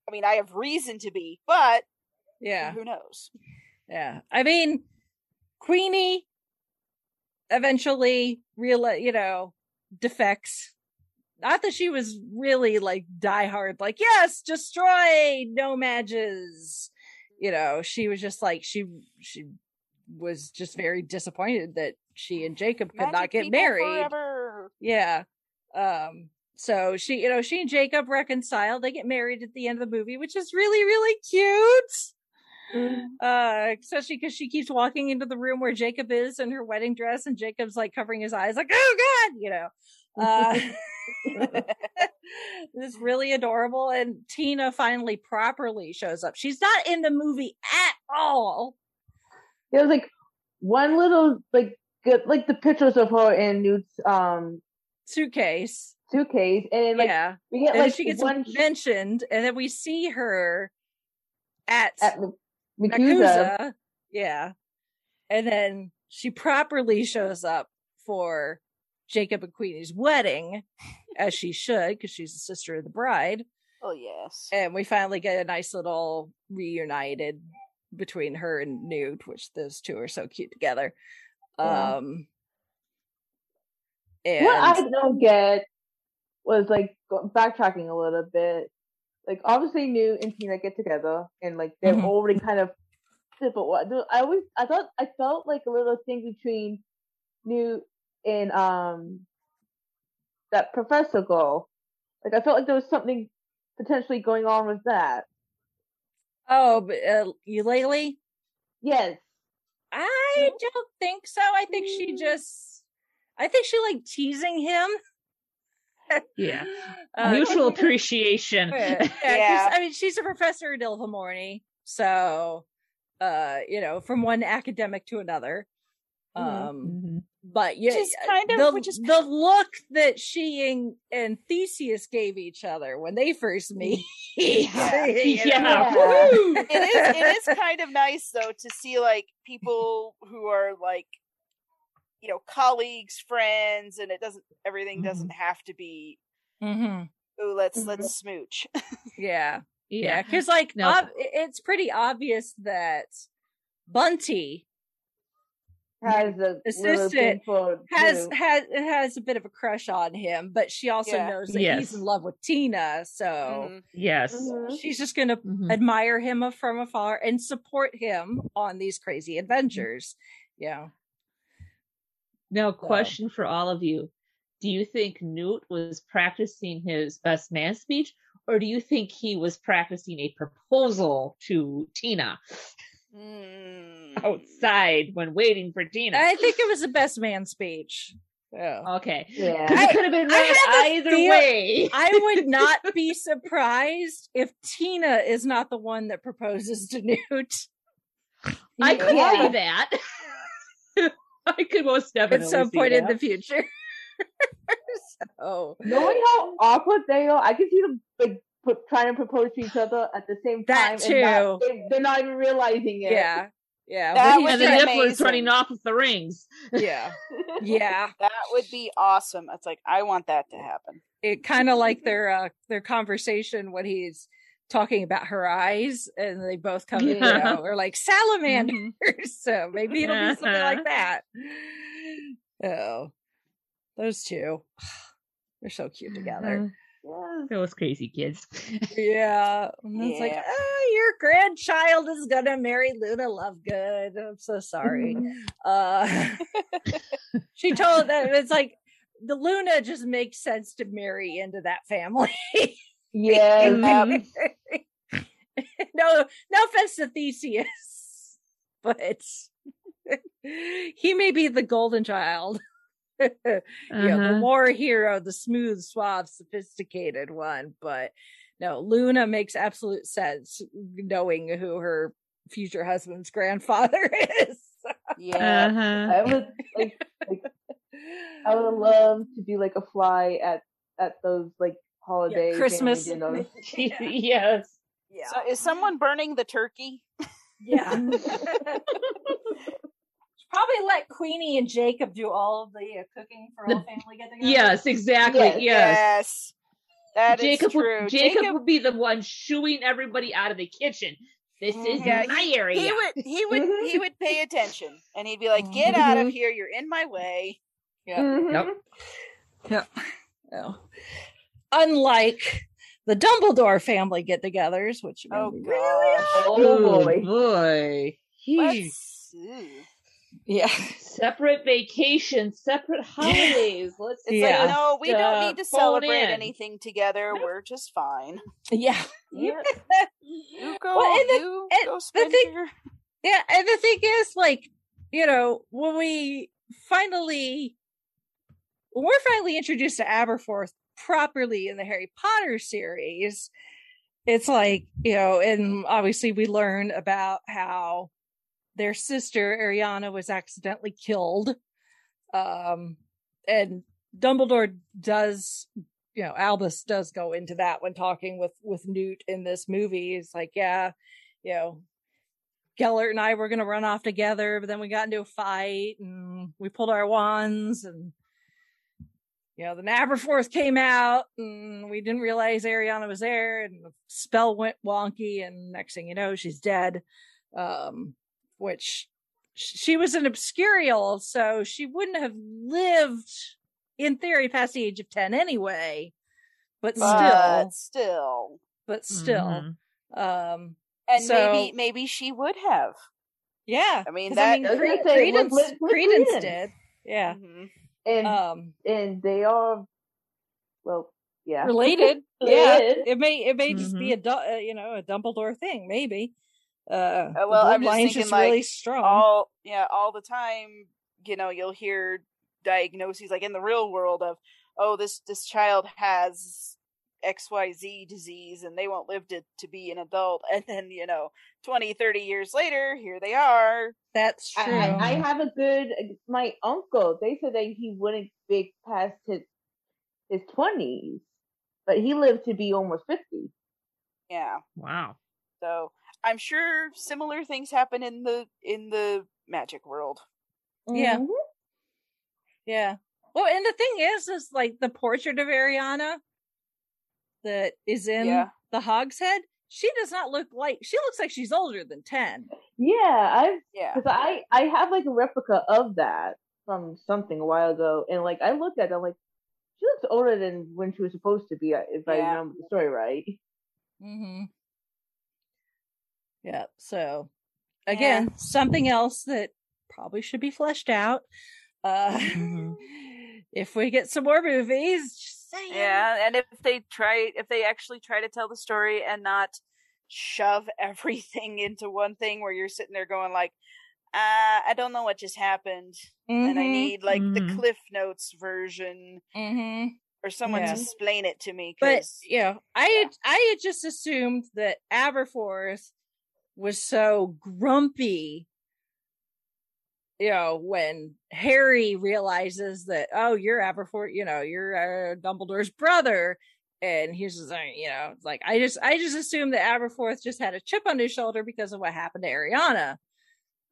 i mean i have reason to be but yeah. who knows Yeah. I mean, Queenie eventually real you know, defects. Not that she was really like diehard, like, yes, destroy no matches. You know, she was just like she she was just very disappointed that she and Jacob could not get married. forever. Yeah. Um so she you know she and Jacob reconcile. They get married at the end of the movie, which is really really cute. Mhm. Uh especially because she keeps walking into the room where Jacob is in her wedding dress and Jacob's like covering his eyes like, "Oh god," you know. Uh It's really adorable and Tina finally properly shows up. She's not in the movie at all. There was like one little like good like the pictures of her in Newt's um Suitcase. suitcase, and like yeah. we get And like she gets one mentioned and then we see her at at M- MACUSA. Yeah. And then she properly shows up for Jacob and Queenie's wedding, as she should, because she's the sister of the bride. oh yes And we finally get a nice little reunited between her and Newt, which those two are so cute together. Yeah. Um and What I don't get was like backtracking a little bit. Like obviously, New and Tina get together, and like they're Mhm. already kind of. But what I always I thought I felt like a little thing between New and um that professor girl. Like I felt like there was something potentially going on with that. oh, but, uh, Eulalie? Yes. I don't think so. I think she Mm. just, I think she like teasing him. Yeah. Uh, Mutual appreciation. Yeah, 'cause, Yeah. I mean, she's a professor at Ilvermorny, so uh, you know, from one academic to another. Mhm. Um, Mhm. but yeah, is kind of- the, which is- the look that she and, and Theseus gave each other when they first meet. Yeah. you know? Yeah. It is it is kind of nice though to see like people who are like you know colleagues friends and it doesn't everything doesn't have to be Mhm. oh let's Mhm. let's smooch Yeah. Yeah, Yeah. because like No. ob- it's pretty obvious that Bunty has a assistant has has has a bit of a crush on him, but she also Yeah. knows that Yes. he's in love with Tina, so Mhm. Yes. Mhm. she's just gonna Mhm. admire him from afar and support him on these crazy adventures. Yeah. Now, question for all of you. Do you think Newt was practicing his best man speech, or do you think he was practicing a proposal to Tina Mm. outside when waiting for Tina? I think it was the best man speech. Yeah. Okay. Yeah. 'Cause it could have been I read have either feel- way. I would not be surprised if Tina is not the one that proposes to Newt I could Yeah. see that. I could most definitely at some see point in the future. so Knowing how awkward they are, I can see them like put, trying to propose to each other at the same That time. and not- too. they, they're not even realizing it. yeah. Yeah. That and the be trying- running off with the rings. yeah. Yeah. That would be awesome. It's like I want that to happen. it kind of like their uh their conversation when he's talking about her eyes and they both come you Yeah. know or like salamanders mm-hmm. so maybe it'll be something like that. Oh those two. They're so cute together. Mm-hmm. Yes. Those crazy kids. yeah. And it's like oh your grandchild is gonna marry luna lovegood. I'm so sorry. Uh she told that it's like the luna just makes sense to marry into that family Yes. Mhm. no, no offense to Theseus, but he may be the golden child. you know, the Uh-huh. war hero, the smooth, suave, sophisticated one. But no, Luna makes absolute sense knowing who her future husband's grandfather is. Yeah. Uh-huh. I would like, like I would love to be like a fly at at those like holiday family Christmas. dinners. yes. yeah. So is someone burning the turkey? yeah. Probably let Queenie and Jacob do all of the uh, cooking for all The- family get together. Yes, exactly. Yes. Yes. Yes. That is Jacob true. would Jacob, would be the one shooing everybody out of the kitchen. This is Mhm. Yeah, my area. he would he would Mhm. he would pay attention and he'd be like, "Get out of Mhm. here! You're in my way." Mhm. Yep. No. Unlike the Dumbledore family get-togethers, which Oh, really gosh. Oh boy. boy. He- Let's, ew. yeah. separate vacations, separate holidays. Let's It's Yeah. like, no, we uh, don't need to phone celebrate in. anything together. We're just fine. Yeah. Yeah. You go, Well, and the- you and go the spend thing- your. Yeah, and the thing is, like, you know, when we finally, when we're finally introduced to Aberforth properly in the Harry Potter series, it's like, you know, and obviously we learn about how their sister Ariana was accidentally killed. Um, and Dumbledore does, you know, Albus does go into that when talking with with Newt in this movie. It's like, yeah, you know, Gellert and I were going to run off together, but then we got into a fight and we pulled our wands and you know, the Aberforth came out and we didn't realize Ariana was there and the spell went wonky and next thing you know, she's dead. Um, which she was an obscurial, so she wouldn't have lived in theory past the age of 10 anyway, but still, But still, but still, Mhm. um, and So- maybe maybe she would have. yeah. I mean, that- I was gonna Cre- say, Credence, Credence Credence. did. Yeah. Mhm. And Um, and they are well, yeah. related. yeah. It may, it may just be a, Du- uh, you know, a Dumbledore thing, maybe. Uh, the well, I'm just thinking, just like, really strong. all yeah, all the time. You know, you'll hear diagnoses like in the real world of, oh, this this child has XYZ disease and they won't live to, to be an adult. And then, you know, 20, 30 years later, here they are. That's I, true. I, I have a good my uncle. They said that he wouldn't be past his his twenties, but he lived to be almost fifty. Yeah. Wow. So I'm sure similar things happen in the in the magic world. Yeah. Mhm. Yeah. Well, and the thing is, is like the portrait of Ariana that is in Yeah. the Hogshead. she does not look like she looks like she's older than 10 Yeah, I Yeah. because I I have like a replica of that from something a while ago, and like I looked at it, I'm like, she looks older than when she was supposed to be, uh, if I remember the story right. mm-hmm yeah so again something else that probably should be fleshed out uh Mhm. if we get some more movies just saying. Yeah, and if they try, if they actually try to tell the story and not shove everything into one thing, where you're sitting there going like, uh, I don't know what just happened, and I Mhm, need like the Mhm. Cliff Notes version mhm. or someone Yeah. to explain it to me. But you know i had i had just assumed that aberforth was so grumpy you know when harry realizes that oh you're aberforth you know you're uh, dumbledore's brother and he's just like you know like i just i just assumed that aberforth just had a chip on his shoulder because of what happened to ariana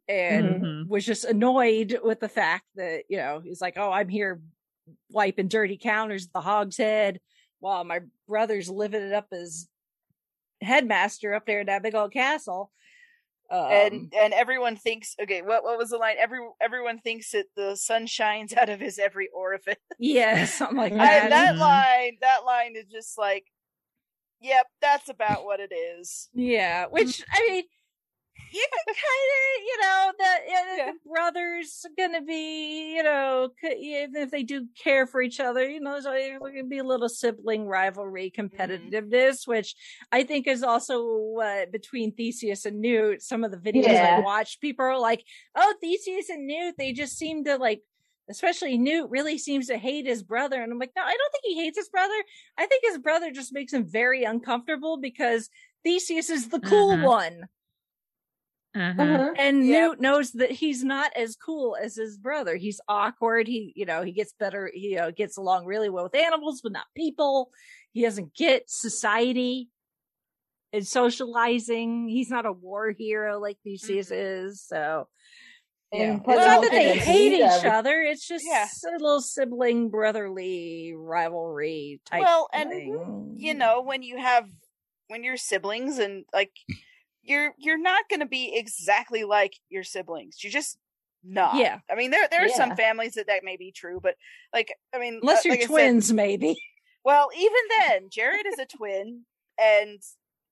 and Mhm. was just annoyed with the fact that you know he's like oh i'm here wiping dirty counters at the hog's head while my brother's living it up as headmaster up there in that big old castle um, and and everyone thinks okay what what was the line? Every everyone thinks that the sun shines out of his every orifice. Yeah something like I- that. Mhm. line that line is just like yep that's about what it is. Yeah which i mean you can kind of you know that yeah, Yeah. the brothers are gonna be you know c- even if they do care for each other you know there's always gonna be a little sibling rivalry competitiveness which i think is also uh, between theseus and newt some of the videos i watched people are like oh theseus and newt they just seem to like especially Newt really seems to hate his brother. And I'm like, no, I don't think he hates his brother. I think his brother just makes him very uncomfortable because Theseus is the cool Mhm. one. Uh-huh. Uh-huh. And Yep. Newt knows that he's not as cool as his brother. He's awkward. He, you know, he gets better, he you know, gets along really well with animals, but not people. He doesn't get society and socializing. He's not a war hero like Theseus is. So, yeah. It's not that they they hate each every- other. It's just Yeah. a little sibling brotherly rivalry type. well and thing. you know when you have when you're siblings and like you're you're not going to be exactly like your siblings you're just not Yeah. i mean there there are some families that that may be true but like i mean unless uh, you're like I said- twins, maybe. well even then jared is a twin and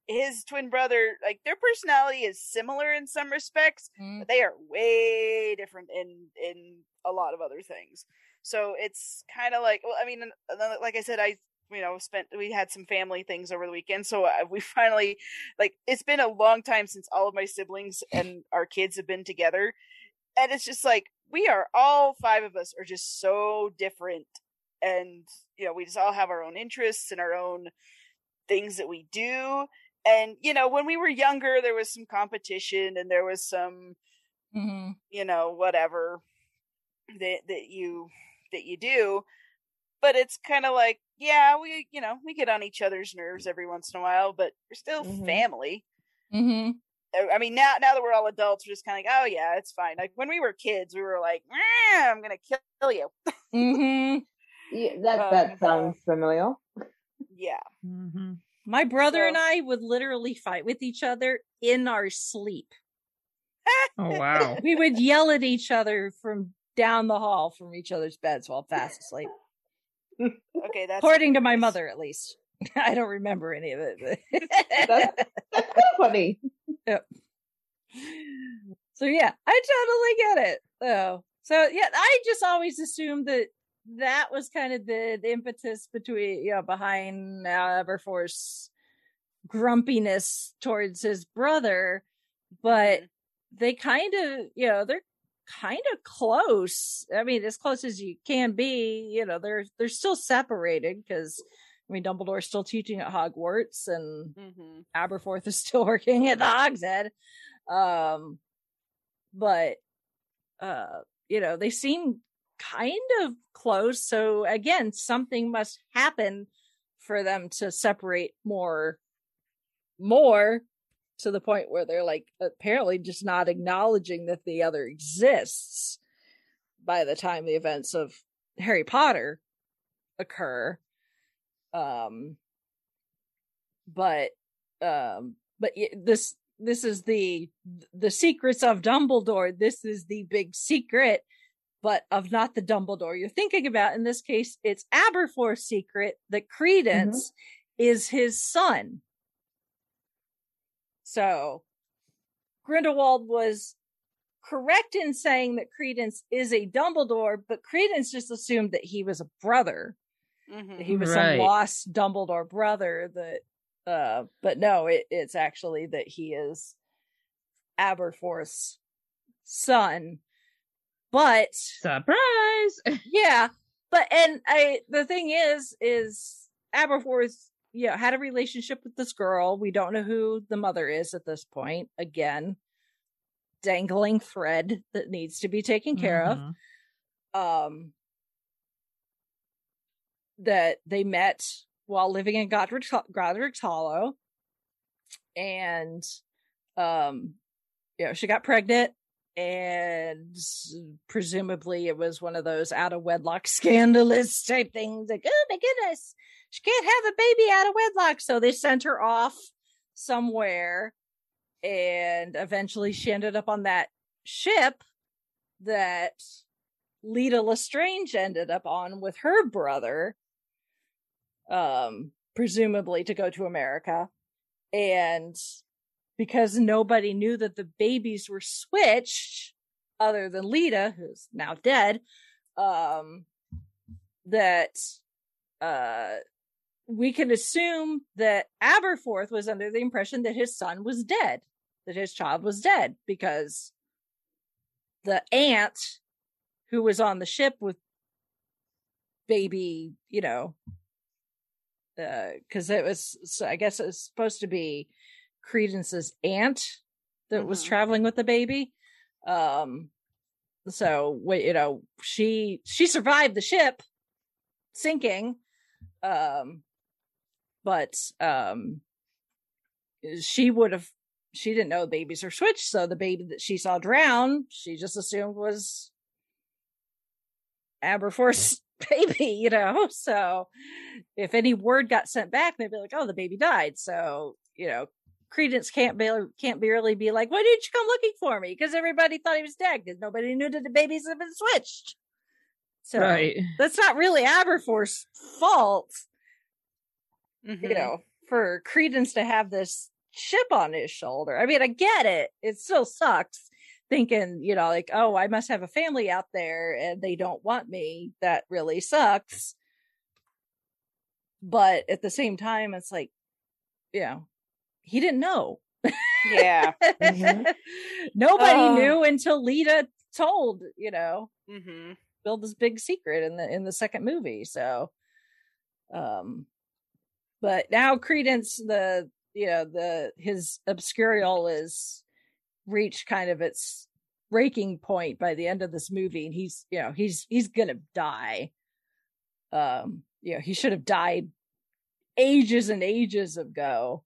his twin brother like their personality is similar in some respects Mm. but they are way different in in a lot of other things so it's kind of like well i mean like i said i you know spent we had some family things over the weekend. So uh, we finally like it's been a long time since all of my siblings and our kids have been together. And it's just like we are all five of us are just so different. And you know we just all have our own interests and our own things that we do. And you know when we were younger there was some competition and there was some Mhm. you know whatever that that you that you do. But it's kind of like yeah we you know we get on each other's nerves every once in a while but we're still Mhm. family Mhm. I- i mean now now that we're all adults we're just kind of like oh yeah it's fine like when we were kids we were like i'm gonna kill you Mhm. Yeah, that Um, that sounds familiar. yeah Mm-hmm. My brother So- and I would literally fight with each other in our sleep. Oh wow. We would yell at each other from down the hall from each other's beds while fast asleep. Okay that's According to my mother, at least. I don't remember any of it. That's, that's kind of funny. so yeah, I totally get it. So so yeah, I just always assumed that that was kind of the, the impetus between you know behind uh, Aberforth's grumpiness towards his brother, but they kind of you know they're kind of close. I mean, as close as you can be. You know, they're they're still separated because I mean Dumbledore's still teaching at Hogwarts and hmm Aberforth is still working at the Hogshead. Um, but uh, you know, they seem kind of close. So again, something must happen for them to separate more, more to the point where they're like apparently just not acknowledging that the other exists by the time the events of Harry Potter occur. Um, but um but this this is the the secrets of Dumbledore. This is the big secret, but of not the Dumbledore you're thinking about. In this case, it's Aberforth's secret that Credence mm-hmm. is his son. So Grindelwald was correct in saying that Credence is a Dumbledore, but Credence just assumed that he was a brother. Mm-hmm. He was right. some lost Dumbledore brother that uh but no, it, it's actually that he is Aberforth's son. But surprise. yeah. But and I the thing is is Aberforth yeah, had a relationship with this girl. We don't know who the mother is at this point. Again, dangling thread that needs to be taken care mm-hmm. of. Um, that they met while living in Godric, Godric's Hollow, and um, you know, she got pregnant, and presumably it was one of those out of wedlock scandalous type things. Like, oh my goodness, she can't have a baby out of wedlock, so they sent her off somewhere and eventually she ended up on that ship that Leta Lestrange ended up on with her brother, um, presumably to go to America. And because nobody knew that the babies were switched, other than Leta, who's now dead, um, that uh, we can assume that Aberforth was under the impression that his son was dead, that his child was dead, because the aunt who was on the ship with baby, you know, because uh, it was, so I guess it was supposed to be Credence's aunt that mm-hmm. was traveling with the baby. Um, so you know, she she survived the ship sinking, um, but um she would have she didn't know babies are switched so the baby that she saw drown she just assumed was aberforth's baby you know? So if any word got sent back they'd be like oh the baby died. So you know credence can't be can't barely be like why didn't you come looking for me? Because everybody thought he was dead because nobody knew that the babies had been switched. So right. that's not really aberforth's fault mm-hmm. you know, for Credence to have this chip on his shoulder. I mean, I get it. It still sucks thinking, you know, like, oh, I must have a family out there and they don't want me. That really sucks. But at the same time, it's like, you know, he didn't know. Yeah. mm-hmm. Nobody uh, knew until Leta told, you know, mm-hmm. build this big secret in the in the second movie. So um but now Credence, the you know the his obscurial is reached kind of its breaking point by the end of this movie, and he's you know he's he's gonna die. Um, you know he should have died ages and ages ago.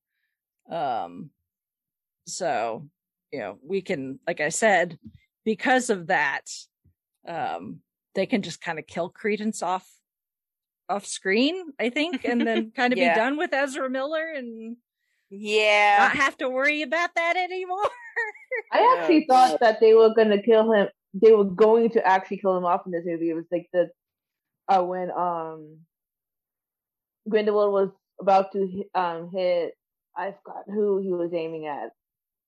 Um, so you know we can, like I said, because of that, um, they can just kind of kill Credence off off screen, I think, and then kind of yeah. be done with Ezra Miller and yeah, not have to worry about that anymore. I actually thought that they were going to kill him. They were going to actually kill him off in this movie. It was like the uh, when um Grindelwald was about to um hit. I forgot who he was aiming at.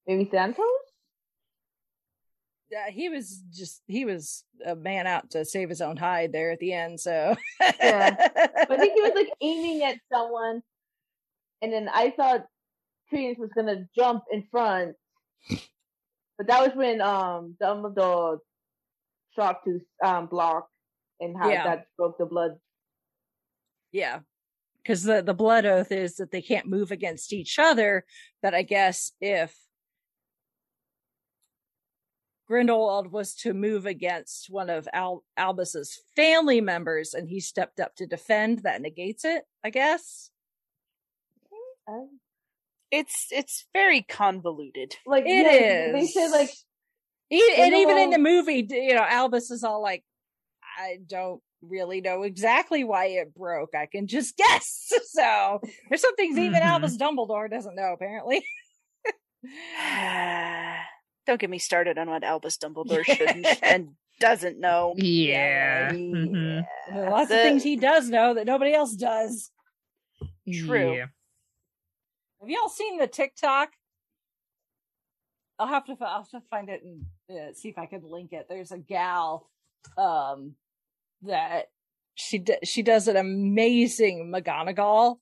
Maybe Santos uh, he was just he was a man out to save his own hide there at the end. So yeah, I think he was like aiming at someone, and then I thought Credence was gonna jump in front, but that was when um Dumbledore shot to um block and how yeah. that broke the blood. Yeah, because the the blood oath is that they can't move against each other. But I guess if Grindelwald was to move against one of Al- Albus's family members, and he stepped up to defend. That negates it, I guess. It's it's very convoluted. Like it yeah, is. They said like, and even in the movie, you know, Albus is all like, I don't really know exactly why it broke. I can just guess. So there's some things even Mhm. Albus Dumbledore doesn't know, apparently. Don't get me started on what Albus Dumbledore shouldn't and doesn't know. Yeah. right. mhm. Lots The- of things he does know that nobody else does. True. Yeah. Have y'all seen the TikTok? I'll have to. I'll have to find it and uh, see if I can link it. There's a gal, um, that she d- she does an amazing McGonagall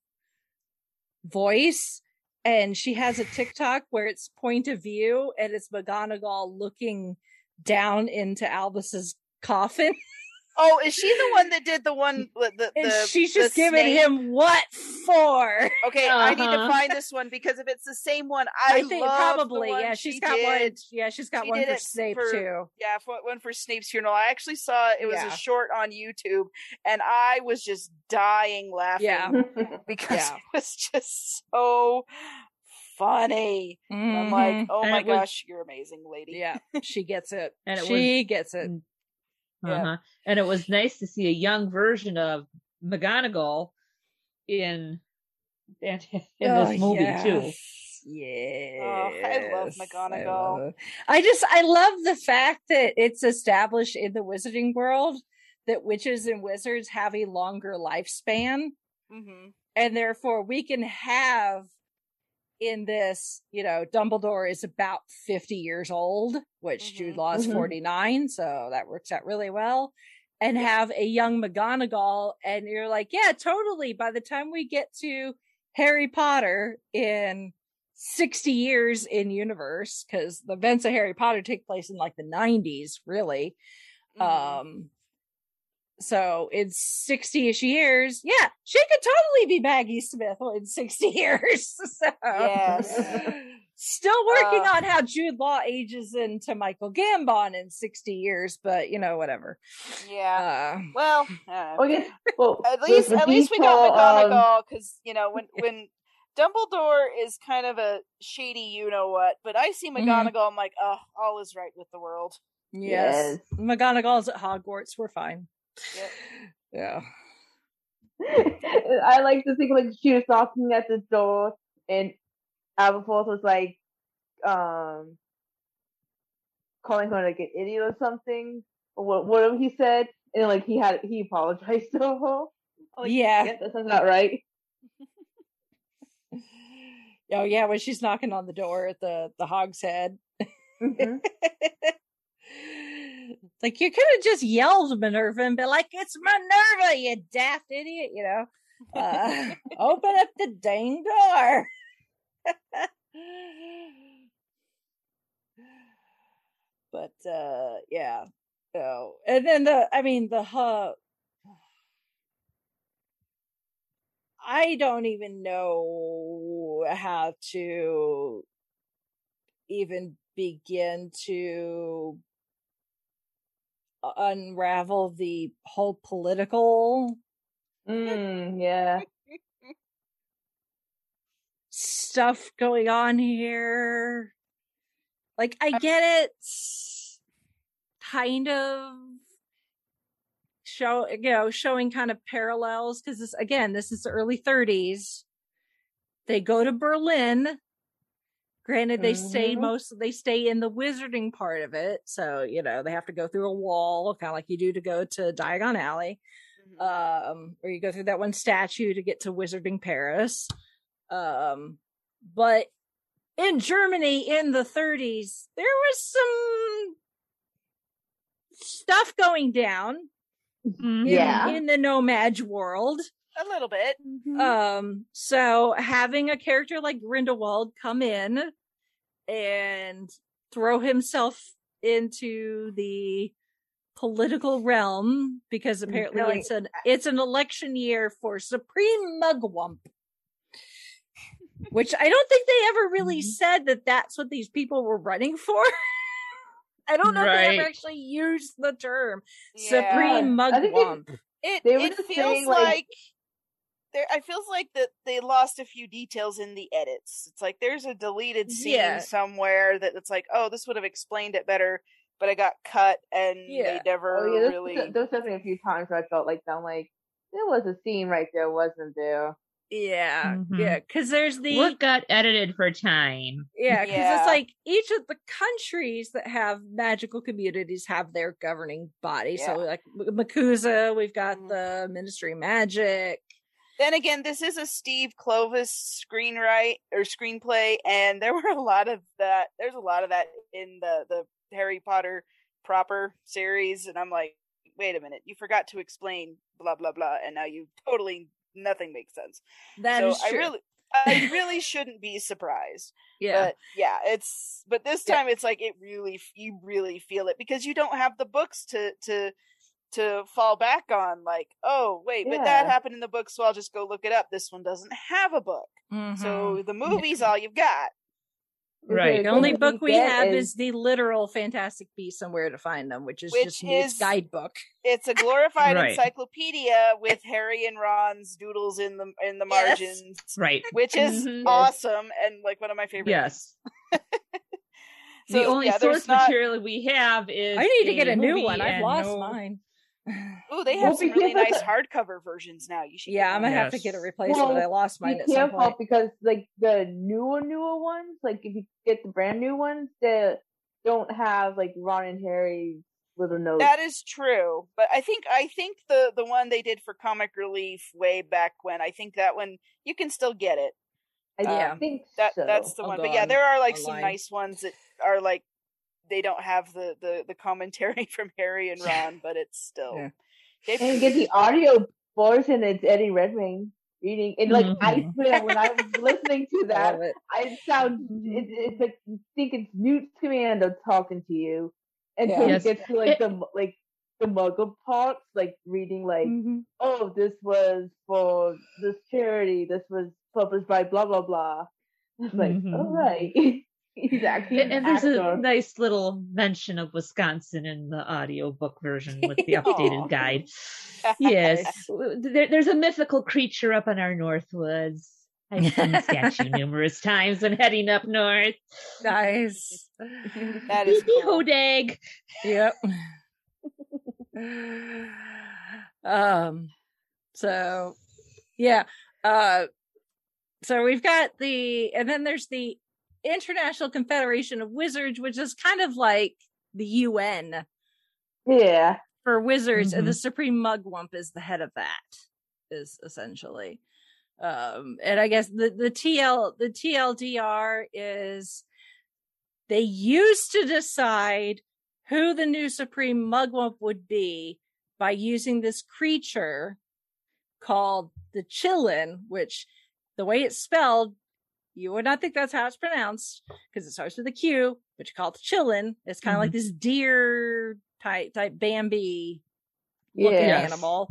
voice, and she has a TikTok where it's point of view and it's McGonagall looking down into Albus's coffin, Oh, is she the one that did the one with the, and she's the just giving snake? him what for? Okay, I need to Uh-huh. find this one because if it's the same one, I, I, think love probably the one yeah. she She's got one. Yeah, she's got She one for it Snape for- too. Yeah, for, one for Snape's funeral. I actually saw it was Yeah. a short on YouTube, and I was just dying laughing Yeah. because Yeah. it was just so funny. I'm like, oh And my it was- gosh, you're amazing, lady. Mm-hmm. yeah, she gets it. And it she gets it. Yeah. Uh-huh. And it was nice to see a young version of McGonagall in in, in Oh, this movie too. Yeah. Oh, I love McGonagall. I just I love the fact that it's established in the wizarding world that witches and wizards have a longer lifespan hmm and therefore we can have in this, you know, Dumbledore is about 50 years old, which Mhm. Jude Law is Mhm. 49, so that works out really well. And have a young McGonagall, and you're like, yeah, totally. By the time we get to Harry Potter in 60 years in universe, because the events of Harry Potter take place in like the 90s, really. Mm-hmm. Um, so in 60ish years, yeah, she could totally be Maggie Smith in 60 years. So Yes. still working Uh, on how Jude Law ages into Michael Gambon in 60 years, but you know, whatever. yeah. Uh well, uh, I well, at least at least we got detail, um, McGonagall because you know when when Dumbledore is kind of a shady, you know what. But I see Mhm. McGonagall, I'm like, oh, all is right with the world. yes. McGonagall's at Hogwarts, we're fine. Yep. Yeah. I like to think like she was knocking at the door and Aberforth was like um calling her like an idiot or something or what whatever he said and like he had he apologized to her. I'm Yeah. yeah, that sounds about right. Oh yeah, when she's knocking on the door at the the Hog's Head. Mhm. like you could have just yelled Minerva and be like, "It's Minerva, you daft idiot!" You know, uh, open up the dang door. but uh yeah, so and then the I mean the uh, I don't even know how to even begin to unravel the whole political Mm, yeah. stuff going on here. Like, I get it, kind of show, you know, showing kind of parallels because this, again, this is the early 30s. They go to Berlin. Granted, they stay Mhm. most, they stay in the wizarding part of it. So, you know, they have to go through a wall, kind of like you do to go to Diagon Alley Mhm. um or you go through that one statue to get to wizarding paris um but in germany in the 30s there was some stuff going down Mhm. in, Yeah. in the No-Maj world a little bit. um so having a character like grindelwald come in and throw himself into the political realm because apparently Really- it's an it's an election year for supreme mugwump. Which i don't think they ever really Mhm. said that that's what these people were running for. I don't know if they ever actually used the term Yeah. supreme I think it- mugwump. It it feels like, like- there. I feels like that they lost a few details in the edits. It's like there's a deleted scene Yeah. somewhere that it's like, oh, this would have explained it better. but it got cut and Yeah. they never Oh yeah, there's, really. there was definitely a few times where I felt like I'm like there was a scene right there, wasn't there? Yeah, Mhm. yeah, because there's the What got edited for time? yeah, because Yeah. it's like each of the countries that have magical communities have their governing body. So like M- MACUSA, we've got Mhm. the Ministry of Magic. Then again, this is a Steve Kloves screenwrite or screenplay, and there were a lot of that. There's a lot of that in the the Harry Potter proper series, and I'm like, wait a minute, you forgot to explain blah blah blah, and now you totally nothing makes sense. That so is I true. really, I really shouldn't be surprised. yeah, But yeah, it's but this Yeah. time it's like it really you really feel it because you don't have the books to to to fall back on like oh wait but that happened in the book so I'll just go look it up. This one doesn't have a book. Mhm. So the movie's all you've got. Right. the only book we have is the literal Fantastic Beasts and Where to Find Them, which is Which just Newt's is- guidebook. It's a glorified Right. encyclopedia with Harry and Ron's doodles in the in the Yes. margins, Right. which is Mhm. awesome and like one of my favorite. Yes. So, the only yeah, source not- material we have is I need to get a new one. I've lost no- mine. Ooh, they Well, have some really because- nice hardcover versions now. You should. Yeah, I'm gonna have to get a replacement. Well, I lost mine Be at some point. because like the newer newer ones, like if you get the brand new ones, they don't have like Ron and Harry's little notes. That is true, but I think I think the the one they did for Comic Relief way back when I think that one you can still get it. I yeah. think That so. that's the I'll one. But yeah, on- there are like some nice ones that are like they don't have the the the commentary from Harry and Ron, but it's still. Yeah. They, and get the audio version. It's Eddie Redmayne reading, and like I Mhm. swear when I was listening to that, love it. I sound it, it's like you think it's Newt Scamander talking to you until Yeah. Yes. you get to like the like the Muggle parts, like reading like Mhm. oh this was for this charity, this was published by blah blah blah. It's like Mhm. all right, he's actually And, an and there's a nice little mention of Wisconsin in the audiobook version with the updated guide. Yes. There, there's a mythical creature up in our Northwoods. I've seen the statue numerous times when heading up north. Nice. that is cool. Hodag. Yep. um so yeah uh so we've got the and then there's the international confederation of wizards which is kind of like the un Yeah, for wizards and the Mhm. supreme mugwump is the head of that is essentially um and i guess the the tl the tldr is they used to decide who the new supreme mugwump would be by using this creature called the qilin which the way it's spelled you would not think that's how it's pronounced because it starts with a q but you call it the qilin it's kind of like this deer type type bambi looking. Yes. animal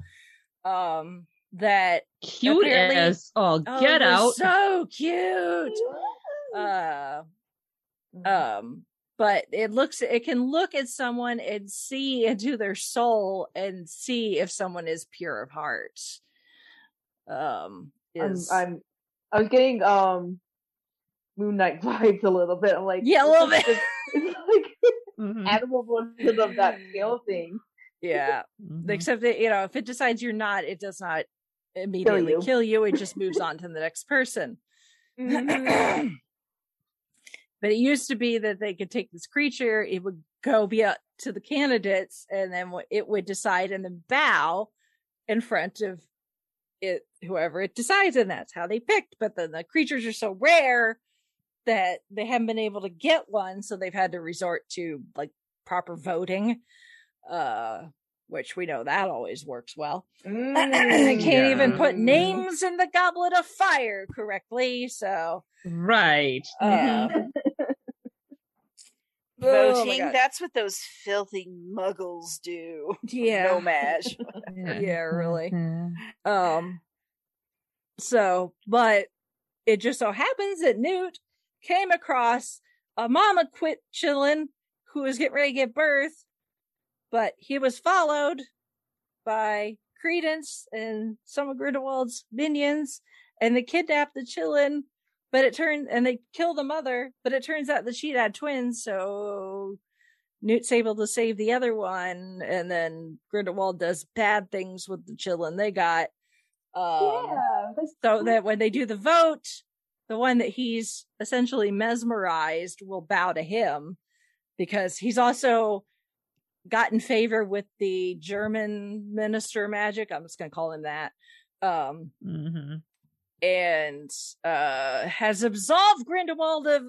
um that Cute as oh, get was out. so cute uh um but it looks it can look at someone and see into their soul and see if someone is pure of heart um I'm, is I'm I was getting um Moon Knight vibes a little bit. I'm like Yeah, a little bit. just- It's like Mhm. animal version of that scale thing. yeah Mhm. except that you know if it decides you're not it does not immediately you. kill you it just moves on to the next person Mm-hmm. but it used to be that they could take this creature, it would go be up to the candidates, and then it would decide and then bow in front of it, whoever it decides, and that's how they picked. But then the creatures are so rare that they haven't been able to get one, so they've had to resort to like proper voting, uh, which we know that always works well. they Mm, can't even put names in the goblet of fire correctly, so Right. uh, Mhm. Oh Voting—that's what those filthy muggles do. yeah. No-Maj. Yeah, really. Mhm. Um so but it just so happens that Newt came across a mama quit qilin who was getting ready to give birth, but he was followed by Credence and some of Grindelwald's minions, and they kidnapped the qilin, but it turned and they killed the mother, but it turns out that she'd had twins, so Newt's able to save the other one, and then Grindelwald does bad things with the children they got. Um, yeah. so that when they do the vote, the one that he's essentially mesmerized will bow to him because he's also gotten favor with the German minister magic. I'm just going to call him that. Um, hmm and uh, has absolved Grindelwald of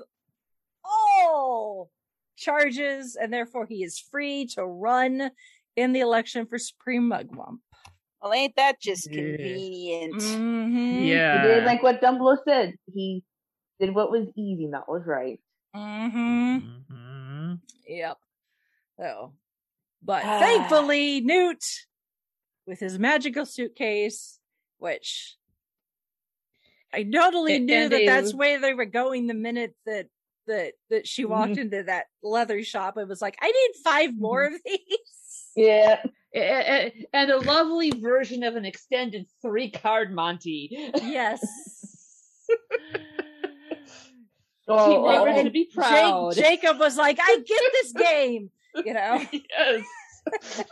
all charges, and therefore he is free to run in the election for Supreme Mugwump. Well, ain't that just Yeah. convenient? Mm-hmm. He Yeah. did like what Dumbledore said. He did what was easy, not what was right. Mm-hmm. hmm Yep. So, but thankfully, Newt, with his magical suitcase, which I totally And- knew and that they- that's where they were going the minute that that that she walked Mhm. into that leather shop. It was like, I need five more of these. Yeah. And, and a lovely version of an extended three card Monty. Yes. Oh, He oh, never oh. to be Jake, proud. Jacob was like, I get this game. You know, yes. it's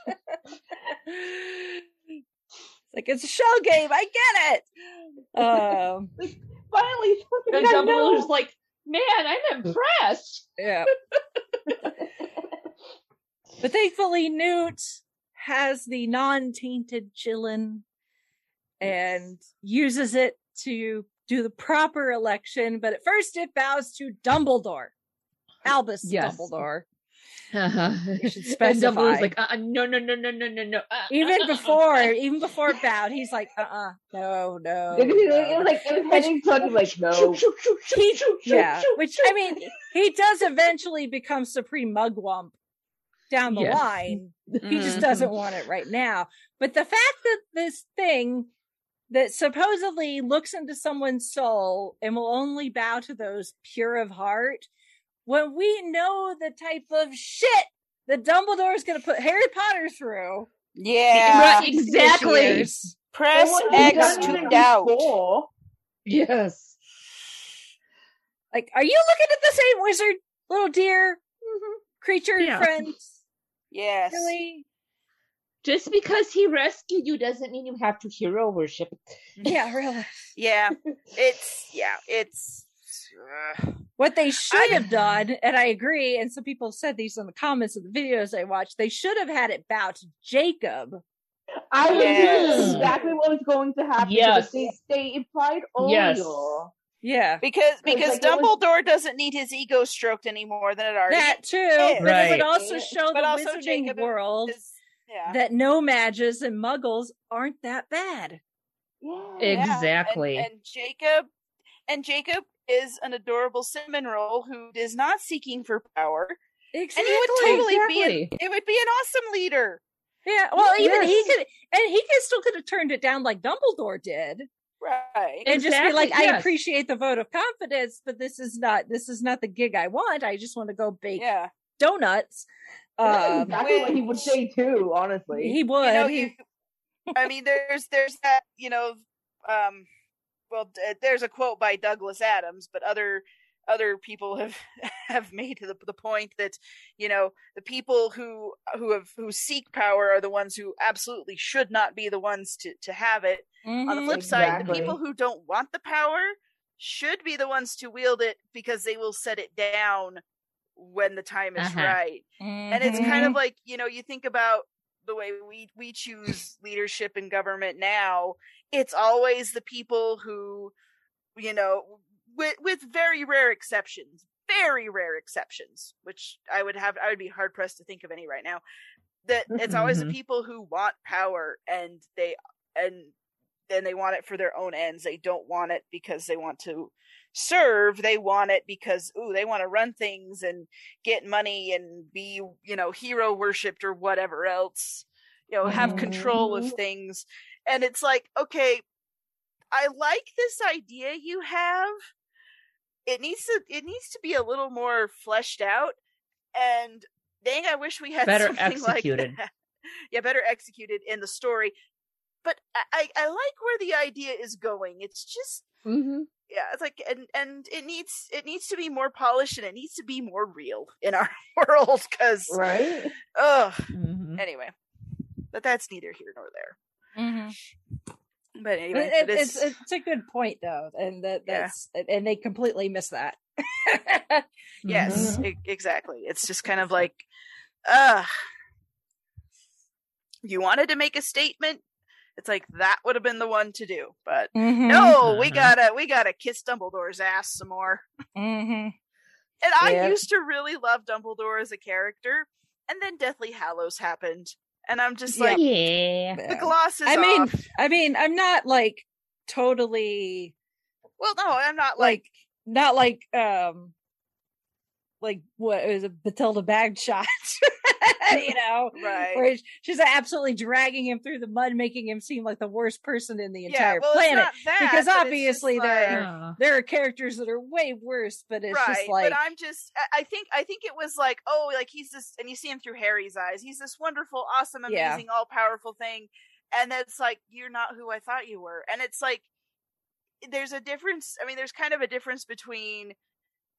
like it's a shell game. I get it. Um, Finally, something And I Dumbledore's know. like, man, I'm impressed. yeah. But thankfully, Newt has the non-tainted qilin and uses it to do the proper election. But at first, it bows to Dumbledore, Albus Yes. Dumbledore. Uh-huh. should And. Dumbledore's like, uh, no, no, no, no, no, no, no. Uh, Even uh, uh, before, uh, uh. even before it bowed, he's like, "Uh-uh, no, no." Because it, no." it like it was heading towards like no. He- yeah, which. I mean, he does eventually become Supreme Mugwump down the Yes. line. He just Mhm. doesn't want it right now. But the fact that this thing that supposedly looks into someone's soul and will only bow to those pure of heart, when we know the type of shit that Dumbledore is going to put Harry Potter through, Yeah. Right, exactly. years, Press X to doubt. before. Yes. like, are you looking at the same wizard, little dear creature Yeah. friends? Yes. Really? Just because he rescued you doesn't mean you have to hero worship. Yeah, really. Yeah. It's yeah. It's. Uh, What they should I- have done, and I agree, and some people said these in the comments of the videos I watched, they should have had it bow to Jacob. I was Yes. doing exactly what was going to happen. Yes. They, they implied Yes. Earlier. Yeah. because because like, it was- Dumbledore doesn't need his ego stroked anymore than it already That too. is. But it would also show But the also wizarding Jacob world is. Yeah. that No-Majs and muggles aren't that bad. Yeah. Yeah, Exactly. And, and Jacob, and Jacob is an adorable cinnamon roll who is not seeking for power, Exactly. and he would totally be. An, it would be an awesome leader, yeah. Well, even he could, and he could still could have turned it down like Dumbledore did, right? and just be like, Exactly, "I yes. appreciate the vote of confidence, but this is not this is not the gig I want. I just want to go bake yeah, donuts." That's Um, exactly what he would say too. Honestly, he would. you know, He- I mean, there's there's that you know, um, well, there's a quote by Douglas Adams, but other other people have have made the the point that you know the people who who have who seek power are the ones who absolutely should not be the ones to to have it. On the Mhm. flip side, the people who don't want the power should be the ones to wield it because they will set it down when the time is Uh-huh. right. And it's kind of like, you know, you think about the way we we choose leadership in government now, it's always the people who, you know, with with very rare exceptions, very rare exceptions, which I would have I would be hard pressed to think of any right now. That it's always the people who want power and they and then they want it for their own ends. They don't want it because they want to serve. They want it because ooh, they want to run things and get money and be, you know, hero worshipped or whatever else. You know, have control of Mhm. things. And it's like, okay, I like this idea you have. It needs to it needs to be a little more fleshed out. And dang, I wish we had Better something like that. Yeah, better executed in the story. But I, I like where the idea is going. It's just Mm-hmm. yeah, it's like and and it needs it needs to be more polished and it needs to be more real in our world because right. Ugh. Mhm. Anyway, but that's neither here nor there. Mm-hmm. But anyway, It- but it's, it's a good point though, and that Yeah. that's and they completely miss that. yes, Mhm. e- exactly. It's just kind of like, uh you wanted to make a statement. It's like that would have been the one to do, but Mhm. no, we Uh-huh. gotta we gotta kiss Dumbledore's ass some more. Mhm. And I Yeah. used to really love Dumbledore as a character, and then Deathly Hallows happened, and I'm just like, yeah. the Yeah. gloss is I mean, off. I mean, I'm not like totally Well, no, I'm not like, like not like um like what it was a Bathilda Bagshot, you know, right. where she's absolutely dragging him through the mud, making him seem like the worst person in the yeah, entire well, planet. it's not that, because but it's obviously just they're- Uh, There are characters that are way worse, but it's right, just like but I'm just, I- I think, I think it was like, oh, like he's this, and you see him through Harry's eyes. He's this wonderful, awesome, Yeah. amazing, all powerful thing, and it's like you're not who I thought you were, and it's like there's a difference. I mean, there's kind of a difference between.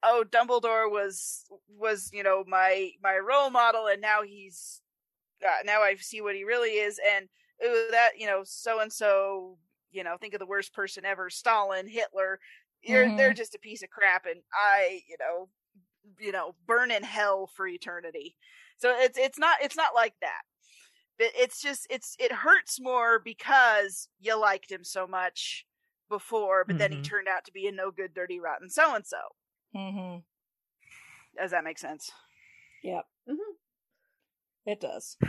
Oh, Dumbledore was was you know my my role model, and now he's uh, now I see what he really is, and ooh, that you know so and so you know think of the worst person ever, Stalin, Hitler. You're Mhm. they're just a piece of crap, and I you know you know burn in hell for eternity. So it's it's not it's not like that. But it's just it's it hurts more because you liked him so much before, but then he Mhm. turned out to be a no good, dirty, rotten so and so. Mhm. Does that make sense? Yep. Mhm. It does.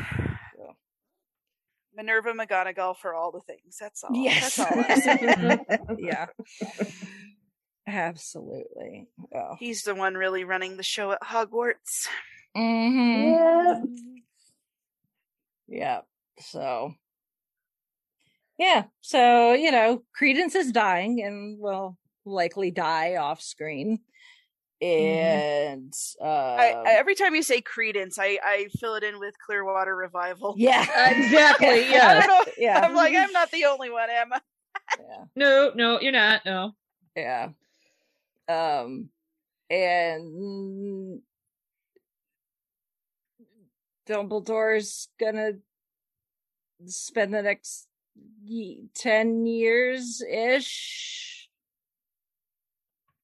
Minerva McGonagall for all the things. That's all. Yes. That's all. Yeah. Absolutely. Oh. He's the one really running the show at Hogwarts. Mm-hmm. Yeah. Yeah. So. Yeah. So you know, Credence is dying and will likely die off screen. And uh, I, I, every time you say Credence, I, I fill it in with Clearwater Revival. yeah, exactly. Yeah. yeah, I'm like, I'm not the only one, am I? yeah. No, no, you're not. No. Yeah. Um and Dumbledore's gonna spend the next 10 years ish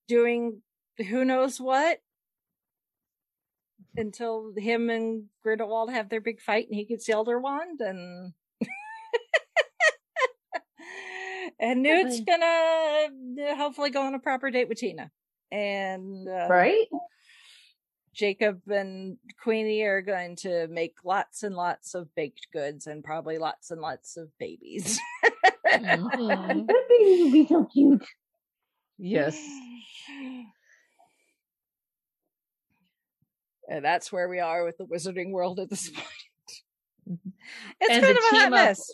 doing who knows what until him and Grindelwald have their big fight and he gets the Elder Wand and and Newt's gonna uh, hopefully go on a proper date with Tina and uh, Right? Jacob and Queenie are going to make lots and lots of baked goods and probably lots and lots of babies. That baby would be so cute. Yes. And that's where we are with the wizarding world at this point. Mhm. It's And kind of a hot team up- mess.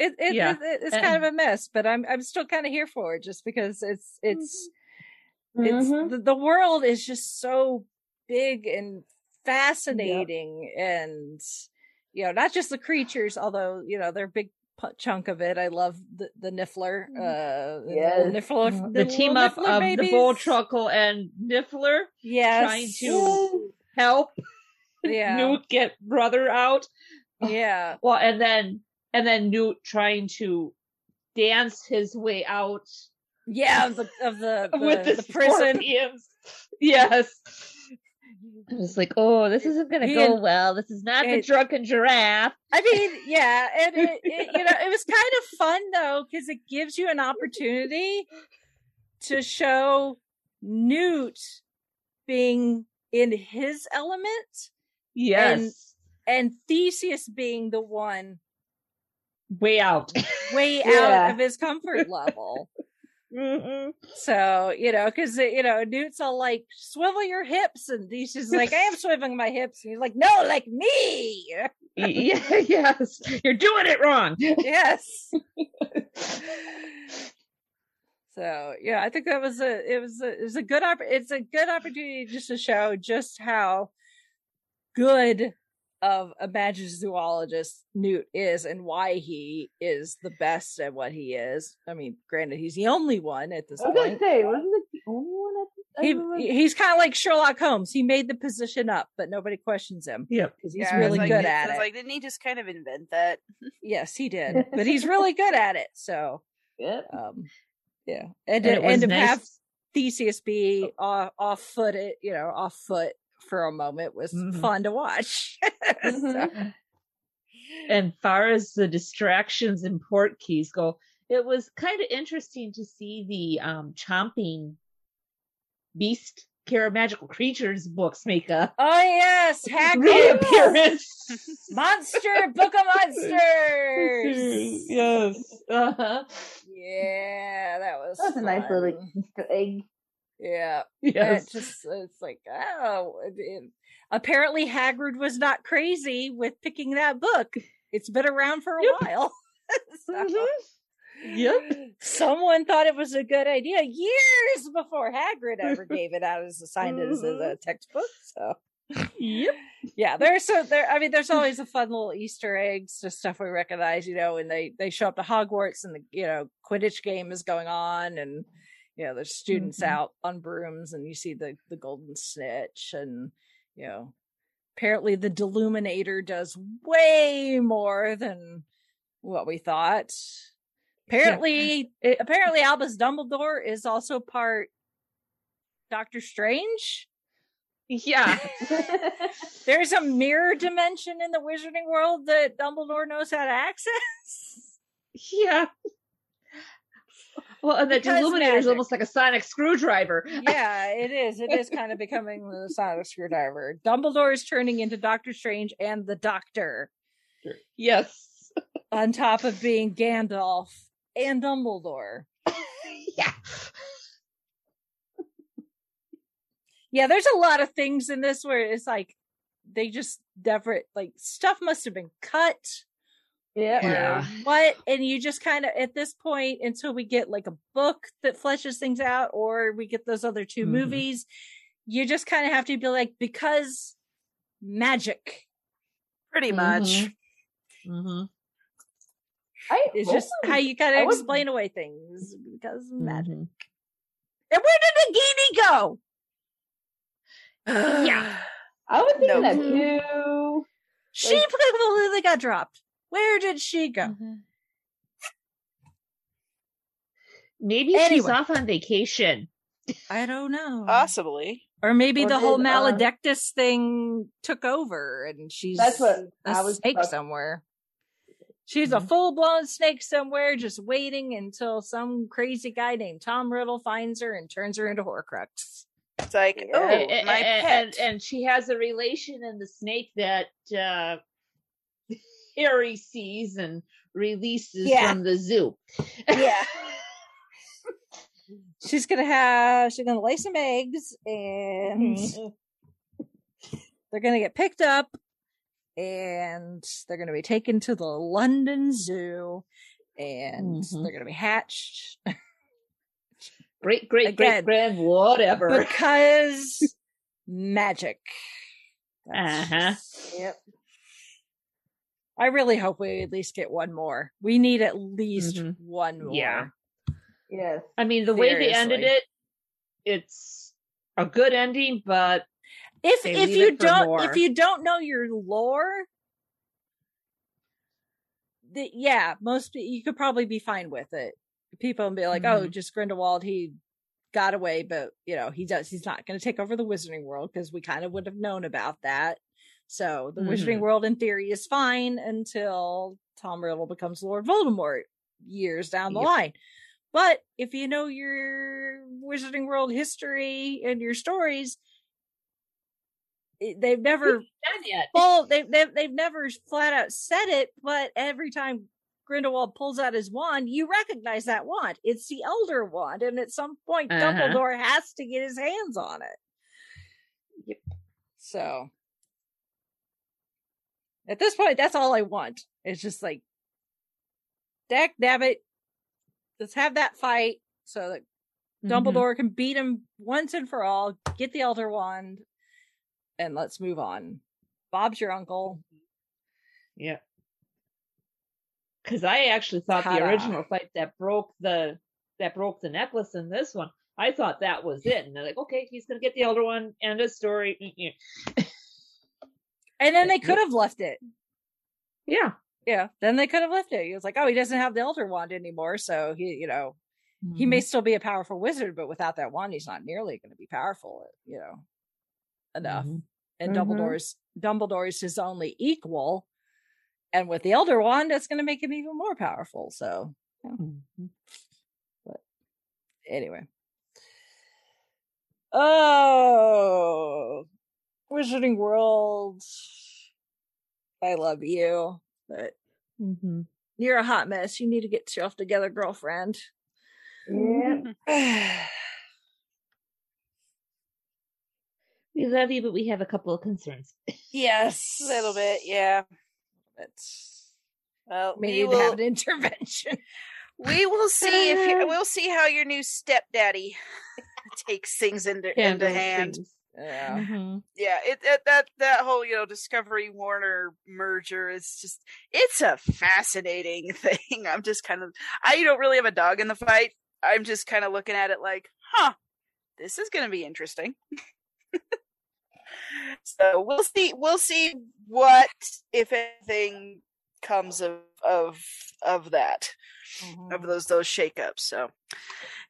It, it, Yeah. it- it's kind of a mess, but I'm I'm still kind of here for it just because it's it's it's Mhm. the, the world is just so big and fascinating and you know not just the creatures although you know they're a big pu- chunk of it i love the the niffler uh the niffler the little team up niffler of babies. the Bowtruckle and Niffler yes trying to help yeah Newt get brother out. yeah Well, and then and then Newt trying to dance his way out yeah of the of the the, with the, the prison. Yes. I was like, oh, this isn't gonna go well. This is not the drunken giraffe. I mean, yeah, and it, it, you know, it was kind of fun though because it gives you an opportunity to show Newt being in his element Yes. and and Theseus being the one way out. way Yeah. out of his comfort level. Mhm. So you know, because you know, Newt's all like, "Swivel your hips," and Theseus is like, "I am swiveling my hips," and he's like, "No, like me." Y- yes, you're doing it wrong. yes. So yeah, I think that was a it was a it was a good opp- it's a good opportunity just to show just how good of a magic zoologist Newt is and why he is the best at what he is. I mean, granted, he's the only one at this I was gonna point. say, wasn't it the only one? At I He, he's kind of like Sherlock Holmes. He made the position up, but nobody questions him Yeah, because he's Yeah, really like, good I at it. Like, didn't he just kind of invent that? yes, he did, but he's really good at it. So, Yep. um, yeah, and, And to, and to nice. have Theseus be off, off foot, you know, off foot for a moment was Mhm. fun to watch. So- Mhm. and far as the distractions and port keys go, it was kind of interesting to see the um chomping beast care of magical creatures books make a Oh yes, Hagrid, reappearance. Monster Book of Monsters. yes. Uh-huh. Yeah, that was That's a nice little fun. Easter egg. Yeah, Yes. it just it's like oh, it- it- apparently Hagrid was not crazy with picking that book. It's been around for a Yep. while. So, Mhm. Yep. Someone thought it was a good idea years before Hagrid ever gave it out as assigned as a Mhm. textbook. So Yep. yeah, there's so there. I mean, there's always a fun little Easter eggs to stuff we recognize, you know, and they they show up to Hogwarts and the you know Quidditch game is going on, and you know there's students Mhm. out on brooms, and you see the the golden snitch, and you know apparently the Deluminator does way more than what we thought. Apparently, It- apparently Albus Dumbledore is also part Doctor Strange. Yeah. There's a mirror dimension in the wizarding world that Dumbledore knows how to access. Yeah. Well, and Because Deluminator is almost like a sonic screwdriver. yeah, it is. It is kind of becoming the sonic screwdriver. Dumbledore is turning into Doctor Strange and the Doctor Yes. on top of being Gandalf and Dumbledore. yeah. Yeah, there's a lot of things in this where it's like they just never like stuff must have been cut Yep. or Yeah. what and you just kind of at this point until we get like a book that fleshes things out or we get those other 2 Mhm. movies you just kind of have to be like because magic Pretty much. Mm-hmm. Mhm. Mm-hmm. I is hope just how you gotta I would- explain away things because of magic Mhm. and where did Nagini go Yeah. I was thinking No that clue. too. she Like- completely got dropped where did she go Mhm. Maybe she's off on vacation. I don't know. Possibly. Or maybe Or the whole did, uh, maledictus thing took over and she's That's what a I was snake somewhere. She's a Mhm. full blown snake somewhere, just waiting until some crazy guy named Tom Riddle finds her and turns her into Horcrux. It's like, Yeah. oh, A- a- my a- pet. and, and she has a relation in the snake that uh, Harry sees and releases Yeah. from the zoo. Yeah. she's gonna have she's gonna lay some eggs and Mhm. they're gonna get picked up and they're gonna be taken to the London Zoo and Mhm. they're gonna be hatched great, great, Again, great, grand, whatever. because magic. Uh-huh. Yep. I really hope we at least get one more. We need at least Mhm. one more. Yeah. Yes. I mean, the way they ended it, it's a good ending, but If They if you don't more. if you don't know your lore, the, yeah, most you could probably be fine with it. People will be like, "Oh, Mhm. just Grindelwald, he got away, but you know, he does. He's not going to take over the Wizarding World because we kind of would have known about that." So the Wizarding Mhm. World, in theory, is fine until Tom Riddle becomes Lord Voldemort years down the Yep. line. But if you know your Wizarding World history and your stories, they've never done yet. well, they've, they've they've never flat out said it, but every time Grindelwald pulls out his wand, you recognize that wand. It's the Elder Wand, and at some point, Uh-huh. Dumbledore has to get his hands on it. Yep. So, at this point, that's all I want. It's just like, Dak Dabbit, let's have that fight so that Mhm. Dumbledore can beat him once and for all, get the Elder Wand, and let's move on. Bob's your uncle. Yeah. Because I actually thought Ta-da. the original fight that broke the that broke the necklace in this one, I thought that was it. And they're like, okay, he's gonna get the Elder Wand. End of story. And then they could have left it. Yeah. Yeah. Then they could have left it. He was like, oh, he doesn't have the Elder Wand anymore. So he, you know, he may mm-hmm. still be a powerful wizard, but without that wand, he's not nearly going to be powerful, you know, enough. Mhm. And Mhm. Dumbledore's Dumbledore's his only equal. And with the Elder Wand, that's going to make him even more powerful. So Mhm. anyway. Oh, Wizarding World. I love you, but Mhm. you're a hot mess. You need to get yourself together, girlfriend. Yeah. We love you, but we have a couple of concerns. yes, A little bit, yeah. It's Well, we we need to will, have an intervention. we will see if you, we'll see how your new stepdaddy takes things into into hand. things. Yeah. Mhm. Yeah, it, it that that whole you know Discovery Warner merger is just it's a fascinating thing. I'm just kind of I don't really have a dog in the fight. I'm just kind of looking at it like, huh, this is going to be interesting. So we'll see. We'll see what, if anything, comes of of of that of those those shakeups. So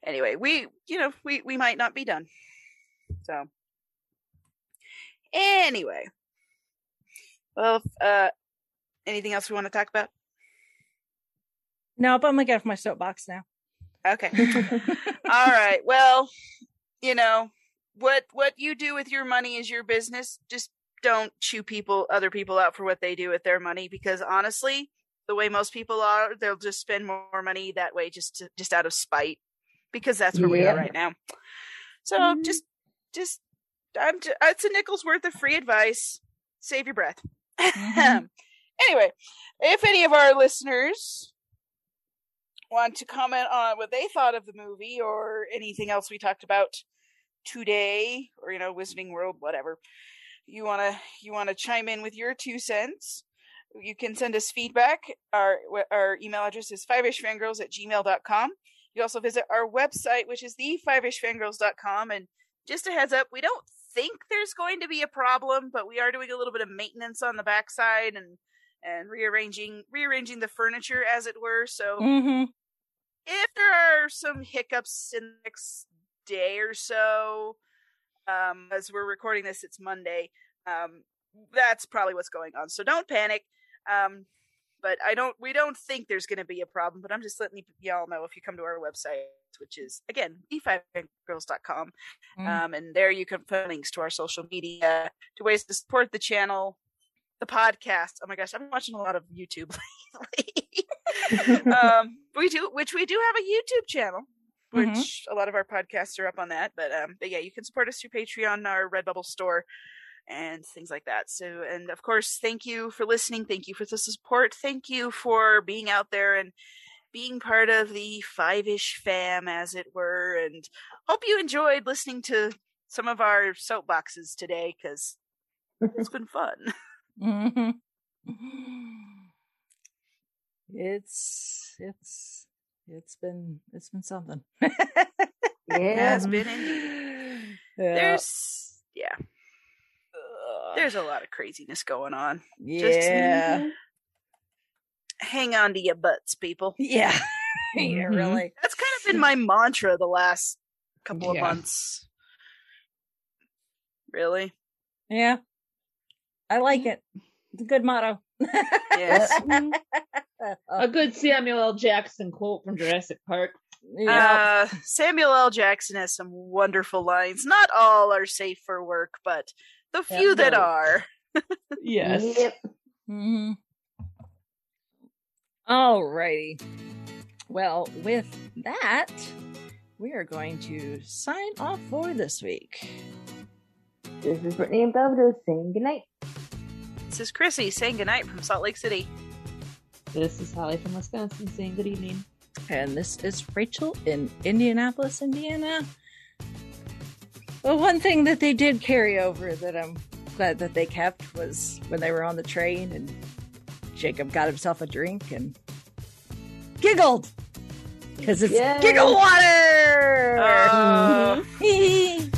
anyway, we you know we we might not be done. So anyway, well, uh, anything else we want to talk about? No, but I'm gonna get off my soapbox now. Okay. All right. Well, you know what what you do with your money is your business. Just don't chew people other people out for what they do with their money because honestly, the way most people are, they'll just spend more money that way just to, just out of spite because that's where we are right now. So Mhm. just just I'm j- it's a nickel's worth of free advice. Save your breath. Mhm. anyway, if any of our listeners want to comment on what they thought of the movie or anything else we talked about today, or you know, Wizarding World, whatever, you wanna you wanna chime in with your two cents. You can send us feedback. Our our email address is fiveishfangirls at gmail.com. You also visit our website, which is the fiveishfangirls.com. And just a heads up, we don't think there's going to be a problem, but we are doing a little bit of maintenance on the backside and and rearranging rearranging the furniture as it were. So Mhm. if there are some hiccups in the next day or so, um, as we're recording this, it's Monday. Um, that's probably what's going on. So don't panic. Um, but I don't. We don't think there's going to be a problem. But I'm just letting y'all know if you come to our website, which is again e5girls.com, Mm. um, and there you can find links to our social media, to ways to support the channel, the podcast. Oh my gosh, I've been watching a lot of YouTube lately. um, we do, which we do have a YouTube channel, which Mhm. a lot of our podcasts are up on that. But um, but yeah, you can support us through Patreon, our Redbubble store, and things like that. So, and of course, thank you for listening. Thank you for the support. Thank you for being out there and being part of the five ish fam, as it were. And hope you enjoyed listening to some of our soapboxes today because it's been fun. Mhm. It's it's it's been it's been something. Yeah. it's been indeed. Yeah. There's, yeah, there's a lot of craziness going on. yeah. Hang on to your butts, people. Yeah. yeah, Mhm. really. That's kind of been my mantra the last couple of Yeah. months. Really? Yeah. I like it. It's a good motto. Yes. A good Samuel L. Jackson quote from Jurassic Park. yeah. Uh, Samuel L. Jackson has some wonderful lines. Not all are safe for work, but the few that no. are. Yes. Yep. hmm Alrighty. Well, with that, we are going to sign off for this week. This is Brittany and Belvedere saying goodnight. This is Chrissy saying goodnight from Salt Lake City. This is Holly from Wisconsin saying good evening. And this is Rachel in Indianapolis, Indiana. Well, one thing that they did carry over that I'm glad that they kept was when they were on the train and Jacob got himself a drink and giggled because it's Yay. giggle water. Uh,